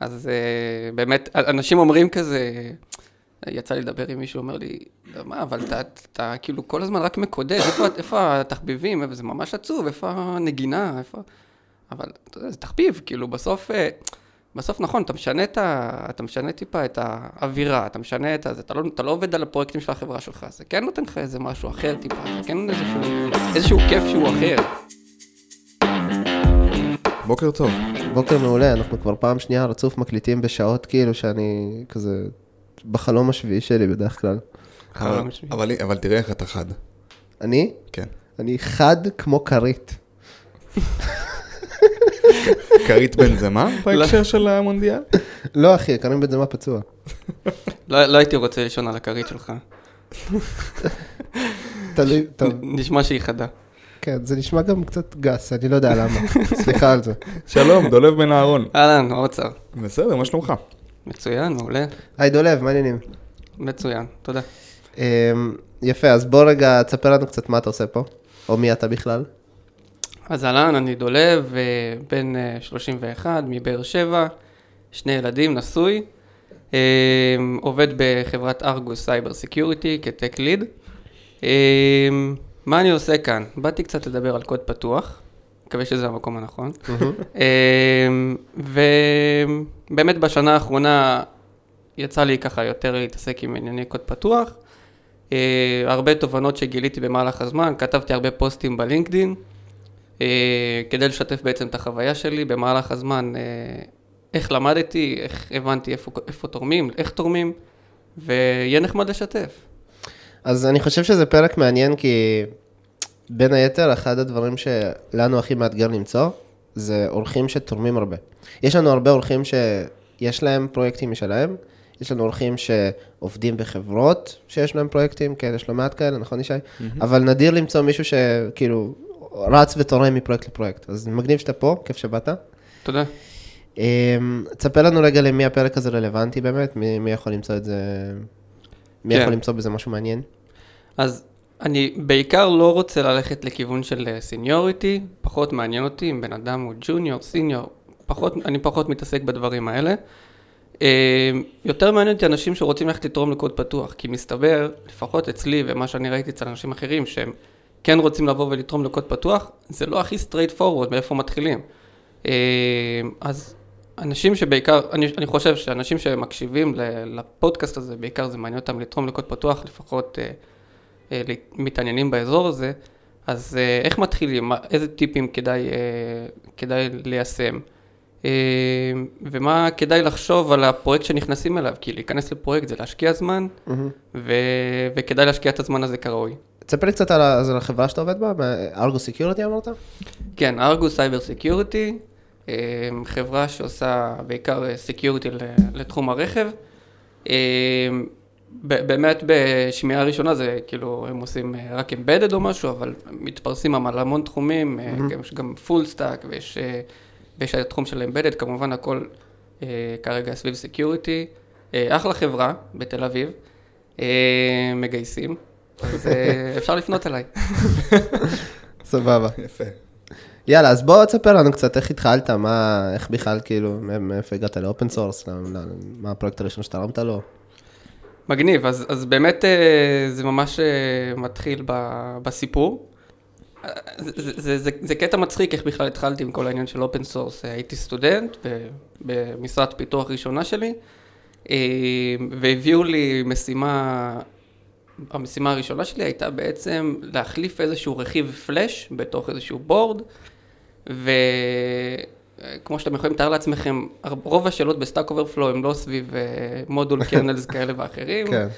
אז אה, באמת, אנשים אומרים כזה, יצא לי לדבר עם מישהו, אומר לי, מה, אבל אתה, אתה כאילו כל הזמן רק מקודד, איפה, איפה התחביבים, זה ממש עצוב, איפה הנגינה, איפה... אבל אתה יודע, זה תחביב, כאילו בסוף, אה, בסוף נכון, אתה משנה, את ה, אתה משנה טיפה את האווירה, אתה משנה את זה, אתה לא, אתה לא עובד על הפרויקטים של החברה שלך, זה כן נותן לך איזה משהו אחר טיפה, זה כן איזשהו, איזשהו כיף שהוא אחר. בוקר טוב. בוקר מעולה, אנחנו כבר פעם שנייה רצוף מקליטים בשעות כאילו שאני כזה בחלום השביעי שלי בדרך כלל. אבל, אבל, אבל תראה איך אתה חד. אני? כן. אני חד כמו כרית. כרית בן זמה בהקשר של המונדיאל? לא אחי, כרית בן זמה פצוע. לא, לא הייתי רוצה לישון על הכרית שלך. תלוי, טוב. נשמע שהיא חדה. כן, זה נשמע גם קצת גס, אני לא יודע למה. סליחה על זה. שלום, דולב בן אהרון. אהלן, אוצר. בסדר, מה שלומך? מצוין, מעולה. היי דולב, מה העניינים? מצוין, תודה. אמ, יפה, אז בוא רגע, תספר לנו קצת מה אתה עושה פה, או מי אתה בכלל. אז אהלן, אני דולב, אה, בן אה, 31, מבאר שבע, שני ילדים, נשוי, אה, עובד בחברת Argus Cyber Security כ Tech Lead. מה אני עושה כאן? באתי קצת לדבר על קוד פתוח, מקווה שזה המקום הנכון. ובאמת בשנה האחרונה יצא לי ככה יותר להתעסק עם ענייני קוד פתוח. הרבה תובנות שגיליתי במהלך הזמן, כתבתי הרבה פוסטים בלינקדין. אה, כדי לשתף בעצם את החוויה שלי במהלך הזמן, אה, איך למדתי, איך הבנתי איפה, איפה תורמים, איך תורמים, ויהיה נחמד לשתף. אז אני חושב שזה פרק מעניין כי בין היתר, אחד הדברים שלנו הכי מאתגר למצוא, זה אורחים שתורמים הרבה. יש לנו הרבה אורחים שיש להם פרויקטים משלהם, יש לנו אורחים שעובדים בחברות שיש להם פרויקטים, כן, יש לא מעט כאלה, נכון ישי? Mm-hmm. אבל נדיר למצוא מישהו שכאילו רץ ותורם מפרויקט לפרויקט. אז מגניב שאתה פה, כיף שבאת. תודה. אמ, תספר לנו רגע למי הפרק הזה רלוונטי באמת, מי, מי יכול למצוא את זה, מי כן. יכול למצוא בזה משהו מעניין? אז אני בעיקר לא רוצה ללכת לכיוון של seniority, פחות מעניין אותי אם בן אדם הוא junior, senior, פחות, אני פחות מתעסק בדברים האלה. אמ, יותר מעניין אותי אנשים שרוצים ללכת לתרום לקוד פתוח, כי מסתבר, לפחות אצלי ומה שאני ראיתי אצל אנשים אחרים, שהם כן רוצים לבוא ולתרום לקוד פתוח, זה לא הכי straight forward מאיפה מתחילים. אה, אז אנשים שבעיקר, אני, אני חושב שאנשים שמקשיבים לפודקאסט הזה, בעיקר זה מעניין אותם לתרום לקוד פתוח, לפחות אה, אה, מתעניינים באזור הזה, אז אה, איך מתחילים, איזה טיפים כדאי, אה, כדאי ליישם, אה, ומה כדאי לחשוב על הפרויקט שנכנסים אליו, כי להיכנס לפרויקט זה להשקיע זמן, mm-hmm. ו, וכדאי להשקיע את הזמן הזה כראוי. תספר לי קצת על החברה שאתה עובד בה, Argus Security אמרת? כן, Argus Cyber Security, חברה שעושה בעיקר security לתחום הרכב. אמ, באמת בשמיעה ראשונה זה כאילו הם עושים אה, רק embedded או משהו, אבל מתפרסים על המון תחומים, mm-hmm. יש גם full stack ויש, אה, ויש התחום של embedded, כמובן הכל כרגע סביב security. אחלה חברה בתל אביב, מגייסים, אז אה, אפשר לפנות אליי. סבבה. יפה. יאללה, אז בוא תספר לנו קצת איך התחלת, מה, איך בכלל, כאילו, מאיפה הגעת ל open source, מה הפרויקט הראשון שתרמת לו? מגניב, אז, אז באמת אה, זה ממש אה, מתחיל בסיפור. זה, זה, זה, זה קטע מצחיק איך בכלל התחלתי עם כל העניין של open source. הייתי סטודנט במשרת פיתוח ראשונה שלי, והביאו לי משימה המשימה הראשונה שלי הייתה בעצם להחליף איזשהו רכיב פלאש בתוך איזשהו board, וכמו שאתם יכולים לתאר לעצמכם, רוב השאלות ב Stack Overflow הם לא סביב מודול אה, kernels כאלה ואחרים. כן.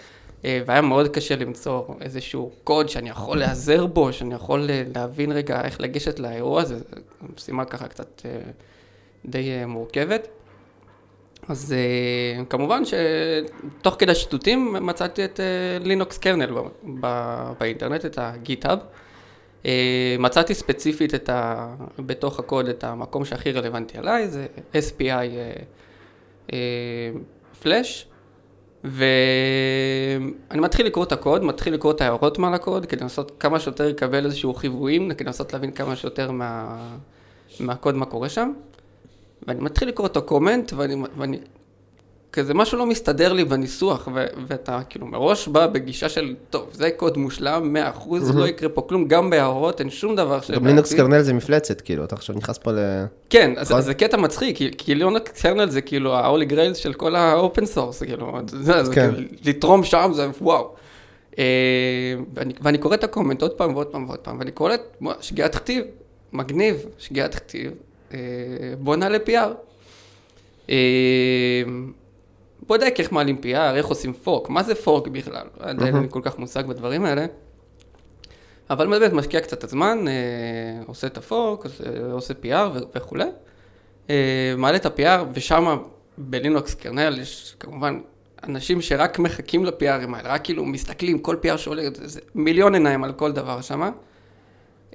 אה, והיה מאוד קשה למצוא איזשהו קוד שאני יכול להיעזר בו, שאני יכול אה, להבין רגע איך לגשת לאירוע הזה, זו משימה ככה קצת די מורכבת. אז כמובן שתוך כדי שיטוטים מצאתי את לינוקס קרנל באינטרנט, את הגיטאב. Uh, מצאתי ספציפית את ה, בתוך הקוד את המקום שהכי רלוונטי עליי, זה SPI uh, uh, פלאש, ואני מתחיל לקרוא את הקוד, מתחיל לקרוא את ההערות מעל הקוד, כדי לנסות כמה שיותר לקבל איזשהו חיוויים, כדי לנסות להבין כמה שיותר מה, מהקוד מה קורה שם. ואני מתחיל לקרוא את ה comment, ואני, ואני כזה משהו לא מסתדר לי בניסוח, ו- ואתה כאילו מראש בא בגישה של, טוב, זה קוד מושלם, 100%, לא יקרה פה כלום, גם בהערות, אין שום דבר ש... גם לינוקס קרנל זה מפלצת, כאילו, אתה עכשיו נכנס פה ל... כן, אז נכון? זה קטע מצחיק, כי- כי Linux kernel זה כאילו ה-Holy Grail של כל ה open source, כאילו, זה, זה כן. כאילו, לתרום שם זה וואו. אה, ואני, ואני קורא את ה comment עוד פעם ועוד פעם ועוד פעם, ואני קורא את שגיאת כתיב, מגניב, שגיאת כתיב, אה, בוא נעלה PR. אה, בודק איך מעלים PR, איך עושים פורק, מה זה פורק בכלל? עדיין אין לי כל כך מושג בדברים האלה. אבל באמת משקיע קצת את הזמן, אה, עושה את הפורק, עושה, עושה PR ו- וכולי. אה, מעלה את ה-PR, ושם בלינוקס קרנל יש כמובן אנשים שרק מחכים ל-PRים האלה, רק כאילו מסתכלים, כל PR שעולה, זה, זה מיליון עיניים על כל דבר שם.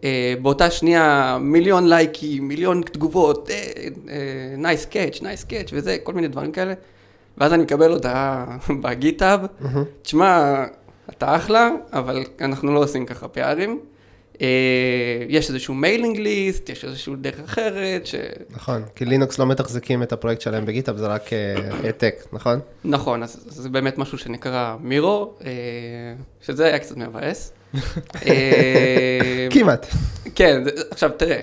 אה, באותה שנייה מיליון לייקים, מיליון תגובות, nice catch, nice catch וזה, כל מיני דברים כאלה. ואז אני מקבל הודעה ב GitHub, תשמע, אתה אחלה, אבל אנחנו לא עושים ככה PR ים. אה, יש איזשהו mailing list, יש איזשהו דרך אחרת, ש... נכון, כי לינוקס לא מתחזקים את הפרויקט שלהם ב GitHub, זה רק אה, העתק, נכון? נכון, אז זה באמת משהו שנקרא mirror, אה, שזה היה קצת מבאס. אה, כמעט. כן, עכשיו תראה,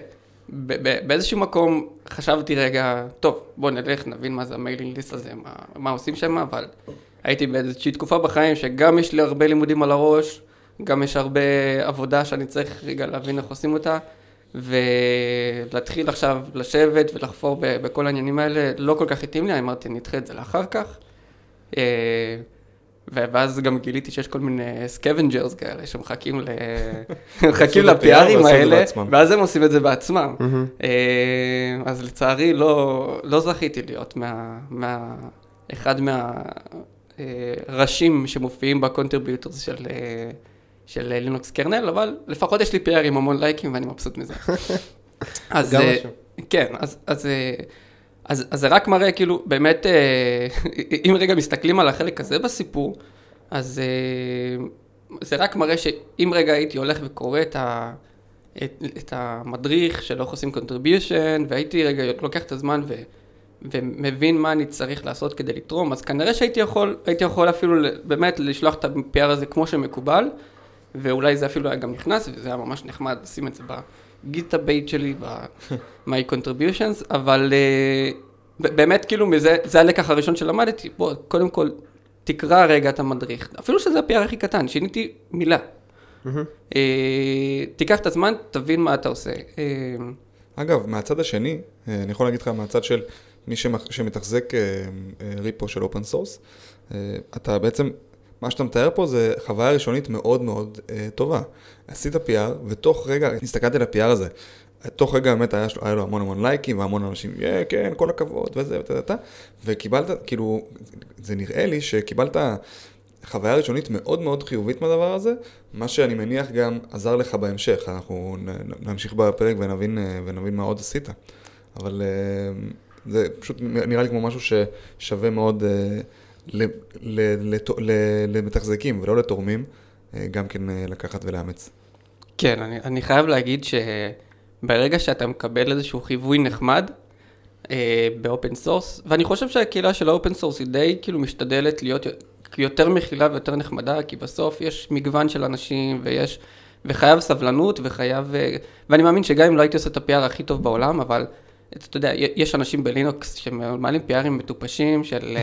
באיזשהו מקום חשבתי רגע, טוב, בוא נלך, נבין מה זה המיילינג ליסט הזה, מה, מה עושים שם, אבל הייתי באיזושהי תקופה בחיים שגם יש לי הרבה לימודים על הראש, גם יש הרבה עבודה שאני צריך רגע להבין איך עושים אותה, ולהתחיל עכשיו לשבת ולחפור בכל העניינים האלה, לא כל כך התאים לי, אני אמרתי, נדחה את זה לאחר כך. אה, ואז גם גיליתי שיש כל מיני scavengers כאלה שמחכים ל... מחכים ל PR ים האלה. ואז הם עושים את זה בעצמם. אה, אז לצערי לא, לא זכיתי להיות מה, מה, אחד מהראשים שמופיעים ב contributors של, אה, של Linux kernel, אבל לפחות יש לי PR עם המון לייקים ואני מבסוט מזה. אז, גם אה, משהו. כן, אז, אז, אה, אז, אז זה רק מראה כאילו, באמת, אה, אם רגע מסתכלים על החלק הזה בסיפור, אז אה, זה רק מראה שאם רגע הייתי הולך וקורא את, ה, את, את המדריך של איך עושים contribution, והייתי רגע לוקח את הזמן ו, ומבין מה אני צריך לעשות כדי לתרום, אז כנראה שהייתי יכול, הייתי יכול אפילו באמת לשלוח את ה-PR הזה כמו שמקובל, ואולי זה אפילו היה גם נכנס, וזה היה ממש נחמד לשים את זה ב GitHub page שלי, ב-My Contributions, אבל אה, באמת כאילו מזה, זה הלקח הראשון שלמדתי, בוא, קודם כל, תקרא רגע את המדריך, אפילו שזה ה-PR הכי קטן, שיניתי מילה. אה, תיקח את הזמן, תבין מה אתה עושה. אה, אגב, מהצד השני, אה, אני יכול להגיד לך מהצד של מי שמתחזק אה, אה, repo של open source, אתה בעצם, מה שאתה מתאר פה זה חוויה ראשונית מאוד מאוד אה, טובה. עשית PR, ותוך רגע, הסתכלתי על ה-PR הזה, תוך רגע באמת היה, היה לו המון המון לייקים, והמון אנשים, yeah, כן, כל הכבוד, וזה, ותה, ותה, וקיבלת, כאילו, זה נראה לי שקיבלת חוויה ראשונית מאוד מאוד חיובית מהדבר הזה, מה שאני מניח גם עזר לך בהמשך, אנחנו נמשיך בפרק ונבין, אה, ונבין מה עוד עשית. אבל אה, זה פשוט נראה לי כמו משהו ששווה מאוד אה, למתחזקים ולא לתורמים, אה, גם כן אה, לקחת ולאמץ. כן, אני, אני חייב להגיד שברגע שאתה מקבל איזשהו חיווי נחמד אה, ב open source, ואני חושב שהקהילה של ה open source היא די כאילו משתדלת להיות יותר מכילה ויותר נחמדה, כי בסוף יש מגוון של אנשים ויש, וחייב סבלנות וחייב, אה, ואני מאמין שגם אם לא הייתי עושה את ה-PR הכי טוב בעולם, אבל אתה יודע, יש אנשים בלינוקס שמעלים PRים מטופשים של...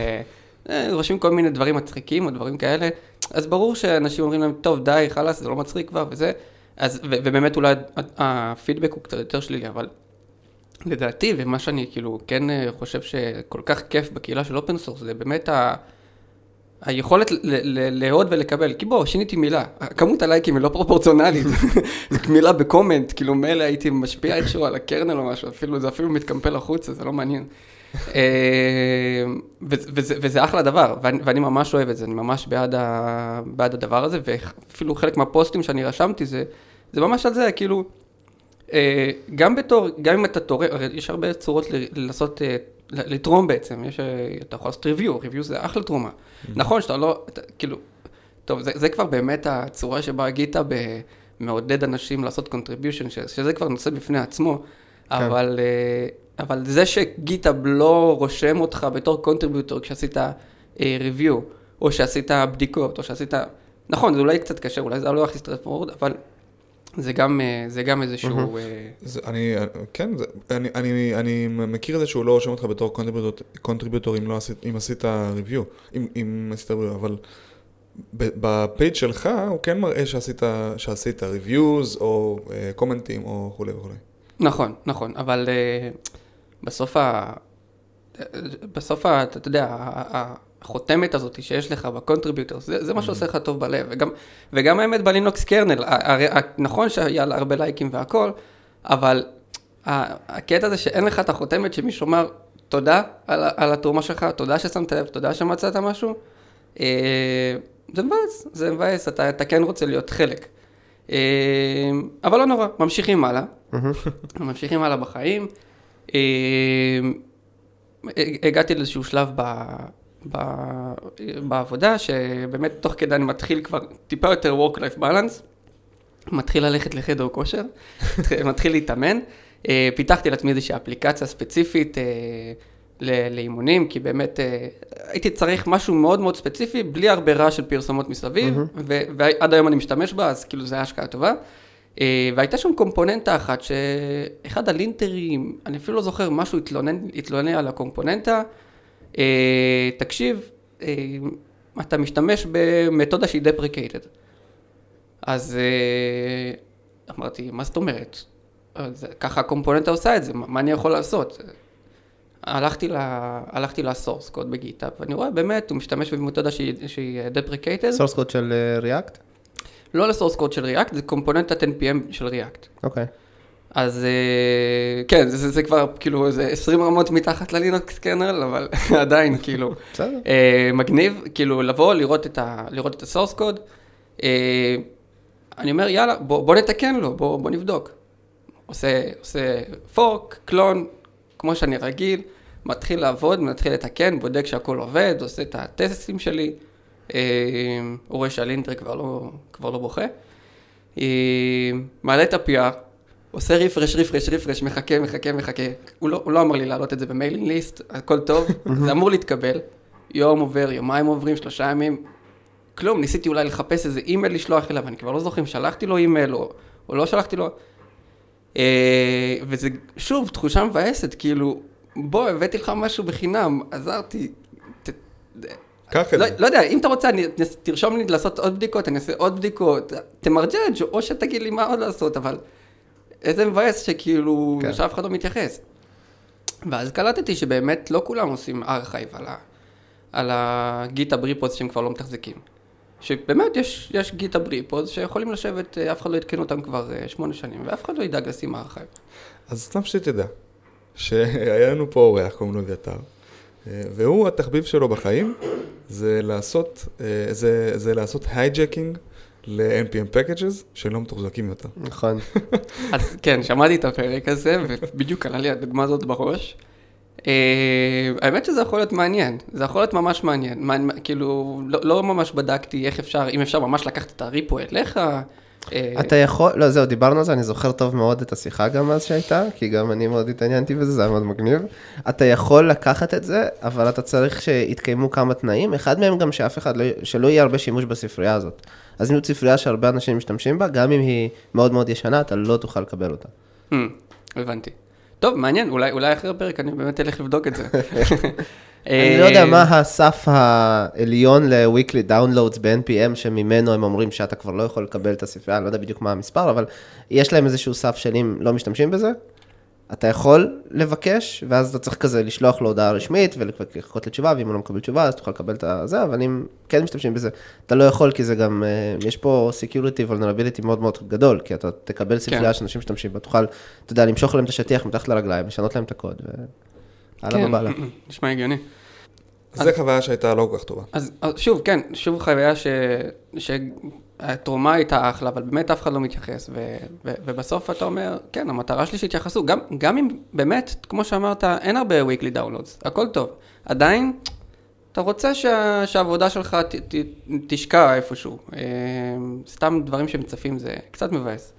אה, רושמים כל מיני דברים מצחיקים או דברים כאלה, אז ברור שאנשים אומרים להם, טוב, די, חלאס, זה לא מצחיק כבר וזה, אז, ו- ובאמת אולי הפידבק הוא קצת יותר שלילי, אבל לדעתי, ומה שאני כאילו כן אה, חושב שכל כך כיף בקהילה של open source, זה באמת ה... היכולת לאהוד ולקבל, כי בוא, שיניתי מילה, כמות הלייקים היא לא פרופורציונלית, מילה ב comment, כאילו מילא הייתי משפיע איכשהו על ה kernel או משהו, אפילו, זה אפילו מתקמפל החוצה, זה לא מעניין. אה, וזה- וזה, וזה אחלה דבר, ואני, ואני ממש אוהב את זה, אני ממש בעד, ה, בעד הדבר הזה, ואפילו חלק מהפוסטים שאני רשמתי זה, זה ממש על זה, כאילו, אה, גם בתור, גם אם אתה תורם, הרי יש הרבה צורות ל- לעשות, אה, לתרום בעצם, יש, אה, אתה יכול לעשות ריוויו, ריוויו זה אחלה תרומה. נכון שאתה לא, אתה, כאילו, טוב, זה, זה כבר באמת הצורה שבה הגיטה מעודד אנשים לעשות ש, שזה כבר נושא בפני עצמו, אבל אה, אבל זה ש GitHub לא רושם אותך בתור contributor כשעשית review, או שעשית בדיקות, או שעשית... נכון, זה אולי קצת קשה, אולי זה לא יכניס את וורד, אבל זה גם, אה, זה גם איזשהו... אה, זה, אני, כן, זה, אני, אני, אני מכיר את זה שהוא לא רושם אותך בתור contributor, contributor אם, לא עשית, אם עשית review, אם, אם עשית review, אבל ב page שלך הוא כן מראה שעשית, שעשית reviews או commentים או כולי וכולי. נכון, נכון, אבל אה, בסוף, ה... בסוף ה... אתה יודע, החותמת הזאת שיש לך ב contributor, זה, זה מה שעושה לך טוב בלב, וגם, וגם האמת ב Linux kernel, הרי נכון שהיה לה הרבה לייקים והכל, אבל הקטע הזה שאין לך את החותמת שמישהו אמר, תודה על, על התרומה שלך, תודה ששמת לב, תודה שמצאת משהו, אה, זה מבאס, זה מבאס, אתה, אתה כן רוצה להיות חלק. אה, אבל לא נורא, ממשיכים הלאה, ממשיכים הלאה בחיים. אה, הגעתי לאיזשהו שלב ב... ב... בעבודה, שבאמת תוך כדי אני מתחיל כבר טיפה יותר work-life balance, מתחיל ללכת לחדר כושר, מתחיל להתאמן. אה, פיתחתי לעצמי איזושהי אפליקציה ספציפית אה, לאימונים, כי באמת הייתי צריך משהו מאוד מאוד ספציפי, בלי הרבה רעש של פרסומות מסביב, mm-hmm. ועד היום אני משתמש בה, אז כאילו זו הייתה השקעה טובה. והייתה שם קומפוננטה אחת, שאחד הלינטרים, אני אפילו לא זוכר, משהו התלונן, התלונן על הקומפוננטה, אה, תקשיב, אה, אתה משתמש במתודה שהיא deprecated. אז אה, אמרתי, מה זאת אומרת? אז ככה הקומפוננטה עושה את זה, מה אני יכול לעשות? הלכתי, ל, הלכתי ל source code ב GitHub, ואני רואה באמת, הוא משתמש במתודה שהיא, deprecated. סורס קוד של ריאקט? לא ל source code של React, זה קומפוננטת NPM של React. אוקיי. Okay. אז אה, כן, זה, זה כבר כאילו איזה 20 רמות מתחת ל Linux kernel, אבל עדיין כאילו. אה, מגניב, כאילו לבוא, לראות את, ה, לראות את ה source code. אה, אני אומר, יאללה, בוא, בוא נתקן לו, בוא, בוא נבדוק. עושה, עושה fork, clone, כמו שאני רגיל, מתחיל לעבוד, מתחיל לתקן, בודק שהכל עובד, עושה את הטסטים שלי, הוא רואה שה linter כבר לא, כבר לא בוכה. אה, מעלה את ה-PR, עושה refresh, refresh, refresh, מחכה, מחכה, מחכה. הוא לא, הוא לא אמר לי להעלות את זה ב mailing list, הכל טוב, זה אמור להתקבל. יום עובר, יומיים עוברים, שלושה ימים, כלום, ניסיתי אולי לחפש איזה אימייל לשלוח אליו, אני כבר לא זוכר אם שלחתי לו אימייל או, או לא שלחתי לו. אה, וזה, שוב, תחושה מבאסת, כאילו, בוא, הבאתי לך משהו בחינם, עזרתי. ת, קח את לא, זה. לא יודע, אם אתה רוצה, אני, תרשום לי לעשות עוד בדיקות, אני אעשה עוד בדיקות, תמרג'ג' או שתגיד לי מה עוד לעשות, אבל... איזה מבאס שכאילו, כן. שאף אחד לא מתייחס. ואז קלטתי שבאמת לא כולם עושים archive על, ה, על ה GitHub repos שהם כבר לא מתחזקים. שבאמת יש, יש GitHub repos שיכולים לשבת, אה, אף אחד לא יתקן אותם כבר אה, שמונה שנים, ואף אחד לא ידאג לשים archive. אז סתם שתדע, שהיה לנו פה אורח, קוראים לו אביתר, והוא, התחביב שלו בחיים, זה לעשות, זה, זה לעשות hijacking ל-NPM packages שלא מתוחזקים יותר. נכון. אז כן, שמעתי את הפרק הזה, ובדיוק עלה לי הדוגמה הזאת בראש. אה, האמת שזה יכול להיות מעניין, זה יכול להיות ממש מעניין, מה, כאילו, לא, לא ממש בדקתי איך אפשר, אם אפשר ממש לקחת את הריפו אליך. אה, אתה יכול, לא זהו, דיברנו על זה, אני זוכר טוב מאוד את השיחה גם אז שהייתה, כי גם אני מאוד התעניינתי בזה, זה היה מאוד מגניב. אתה יכול לקחת את זה, אבל אתה צריך שיתקיימו כמה תנאים, אחד מהם גם שאף אחד, לא, שלא יהיה הרבה שימוש בספרייה הזאת. אז אם זאת ספרייה שהרבה אנשים משתמשים בה, גם אם היא מאוד מאוד ישנה, אתה לא תוכל לקבל אותה. Hmm, הבנתי. טוב, מעניין, אולי, אולי אחרי הפרק אני באמת אלך לבדוק את זה. אני לא יודע מה הסף העליון ל-weekly downloads ב-NPM, שממנו הם אומרים שאתה כבר לא יכול לקבל את הספרייה, אני לא יודע בדיוק מה המספר, אבל יש להם איזשהו סף של אם לא משתמשים בזה, אתה יכול לבקש, ואז אתה צריך כזה לשלוח לו הודעה רשמית ולחכות לתשובה, ואם הוא לא מקבל תשובה, אז תוכל לקבל את זה, אבל אם כן משתמשים בזה, אתה לא יכול, כי זה גם, אה, יש פה security vulnerability מאוד מאוד גדול, כי אתה תקבל ספרייה כן. שאנשים משתמשים בה, תוכל, אתה יודע, למשוך להם את השטיח מתחת לרגליים, לשנות להם את הקוד, והלאה כן, ובאללה. נשמע הגיוני. זו חוויה שהייתה לא כל כך טובה. אז, אז שוב, כן, שוב חוויה ש... ש... התרומה הייתה אחלה, אבל באמת אף אחד לא מתייחס, ו, ו, ובסוף אתה אומר, כן, המטרה שלי שיתייחסו, גם, גם אם באמת, כמו שאמרת, אין הרבה weekly downloads, הכל טוב, עדיין, אתה רוצה שה, שהעבודה שלך ת, ת, תשקע איפשהו, אה, סתם דברים שמצפים זה קצת מבאס.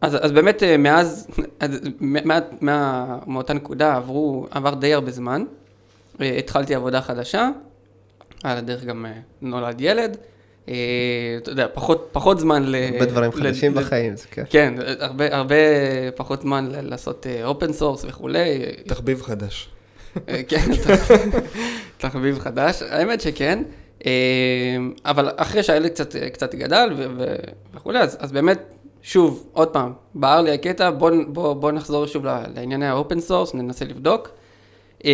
אז, אז באמת אה, מאז, אז, מה, מה, מאותה נקודה עברו, עבר די הרבה זמן. אה, התחלתי עבודה חדשה, על הדרך גם אה, נולד ילד. אה, אתה יודע, פחות, פחות זמן ל... הרבה דברים ל- חדשים ל- בחיים, זה כיף. כן, הרבה, הרבה פחות זמן ל- לעשות open source וכולי. תחביב חדש. כן, תחביב חדש, האמת שכן. אבל אחרי שהילד קצת, קצת גדל ו- ו- וכולי, אז, אז באמת, שוב, עוד פעם, בער לי הקטע, בוא, בוא, בוא נחזור שוב לענייני ה open source, ננסה לבדוק. אה,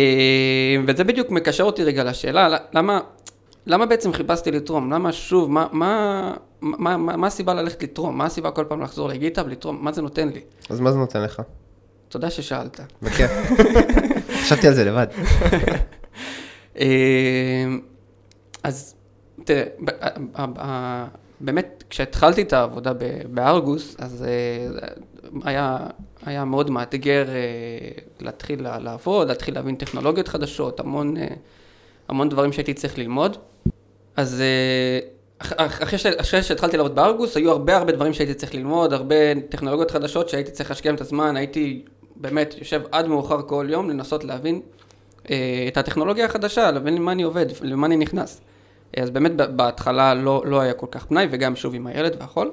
וזה בדיוק מקשר אותי רגע לשאלה, למה, למה בעצם חיפשתי לתרום? למה שוב, מה, מה, מה, מה, מה הסיבה ללכת לתרום? מה הסיבה כל פעם לחזור ל GitHub ולתרום? מה זה נותן לי? אז מה זה נותן לך? תודה ששאלת. בכיף. חשבתי על זה לבד. אה, אז תראה, באמת, כשהתחלתי את העבודה בארגוס, אז אה, היה, היה מאוד מאתגר אה, להתחיל לה- לעבוד, להתחיל להבין טכנולוגיות חדשות, המון, אה, המון דברים שהייתי צריך ללמוד. אז אח- אחרי, ש- אחרי שהתחלתי לעבוד בארגוס, היו הרבה הרבה דברים שהייתי צריך ללמוד, הרבה טכנולוגיות חדשות שהייתי צריך להשקיע את הזמן, הייתי באמת יושב עד מאוחר כל יום לנסות להבין אה, את הטכנולוגיה החדשה, להבין למה אני עובד, למה אני נכנס. אז באמת בהתחלה לא, לא היה כל כך פנאי, וגם שוב עם הילד והכל.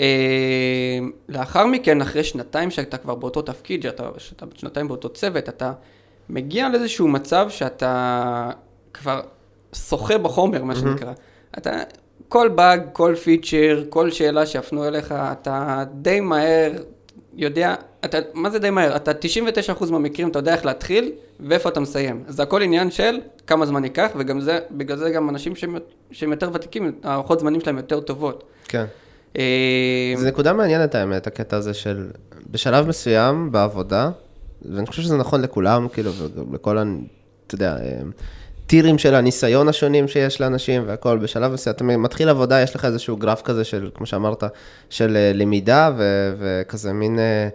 אה, לאחר מכן, אחרי שנתיים שאתה כבר באותו תפקיד, שאתה, שאתה שנתיים באותו צוות, אתה מגיע לאיזשהו מצב שאתה כבר שוחה בחומר, מה שנקרא. אתה, כל באג, כל פיצ'ר, כל שאלה שיפנו אליך, אתה די מהר יודע, אתה, מה זה די מהר? אתה 99% מהמקרים אתה יודע איך להתחיל ואיפה אתה מסיים. זה הכל עניין של כמה זמן ייקח, וגם זה, בגלל זה גם אנשים שהם, שהם יותר ותיקים, הערכות זמנים שלהם יותר טובות. כן. אה, זו נקודה מעניינת האמת, הקטע הזה של בשלב מסוים בעבודה, ואני חושב שזה נכון לכולם, כאילו, ולכל, ה- אתה יודע, אה, טירים של הניסיון השונים שיש לאנשים והכל, בשלב מסוים, אתה מתחיל עבודה, יש לך איזשהו גרף כזה של, כמו שאמרת, של אה, למידה ו- וכזה מין אה,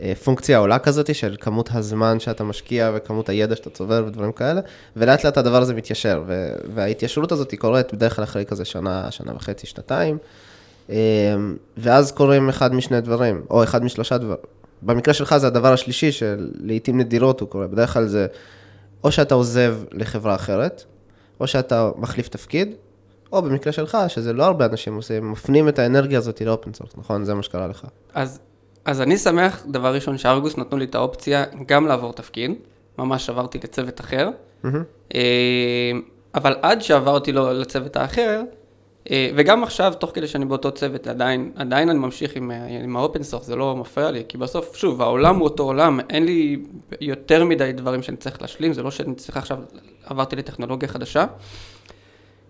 אה, פונקציה עולה כזאת של כמות הזמן שאתה משקיע וכמות הידע שאתה צובר ודברים כאלה, ולאט לאט הדבר הזה מתיישר, וההתיישרות הזאת היא קורית בדרך כלל אחרי כזה שנה, שנה וחצי, שנתיים. אמ, ואז קורים אחד משני דברים, או אחד משלושה דברים. במקרה שלך זה הדבר השלישי, שלעיתים נדירות הוא קורה. בדרך כלל זה או שאתה עוזב לחברה אחרת, או שאתה מחליף תפקיד, או במקרה שלך, שזה לא הרבה אנשים עושים, מפנים את האנרגיה הזאת ל open source, נכון? זה מה שקרה לך. אז, אז אני שמח, דבר ראשון, ש Argus נתנו לי את האופציה גם לעבור תפקיד, ממש עברתי לצוות אחר. אה, אבל עד שעברתי לו לצוות האחר, וגם עכשיו, תוך כדי שאני באותו צוות, עדיין, עדיין אני ממשיך עם, ה- עם ה open source, זה לא מפריע לי, כי בסוף, שוב, העולם הוא אותו עולם, אין לי יותר מדי דברים שאני צריך להשלים, זה לא שאני צריך עכשיו, עברתי לטכנולוגיה חדשה.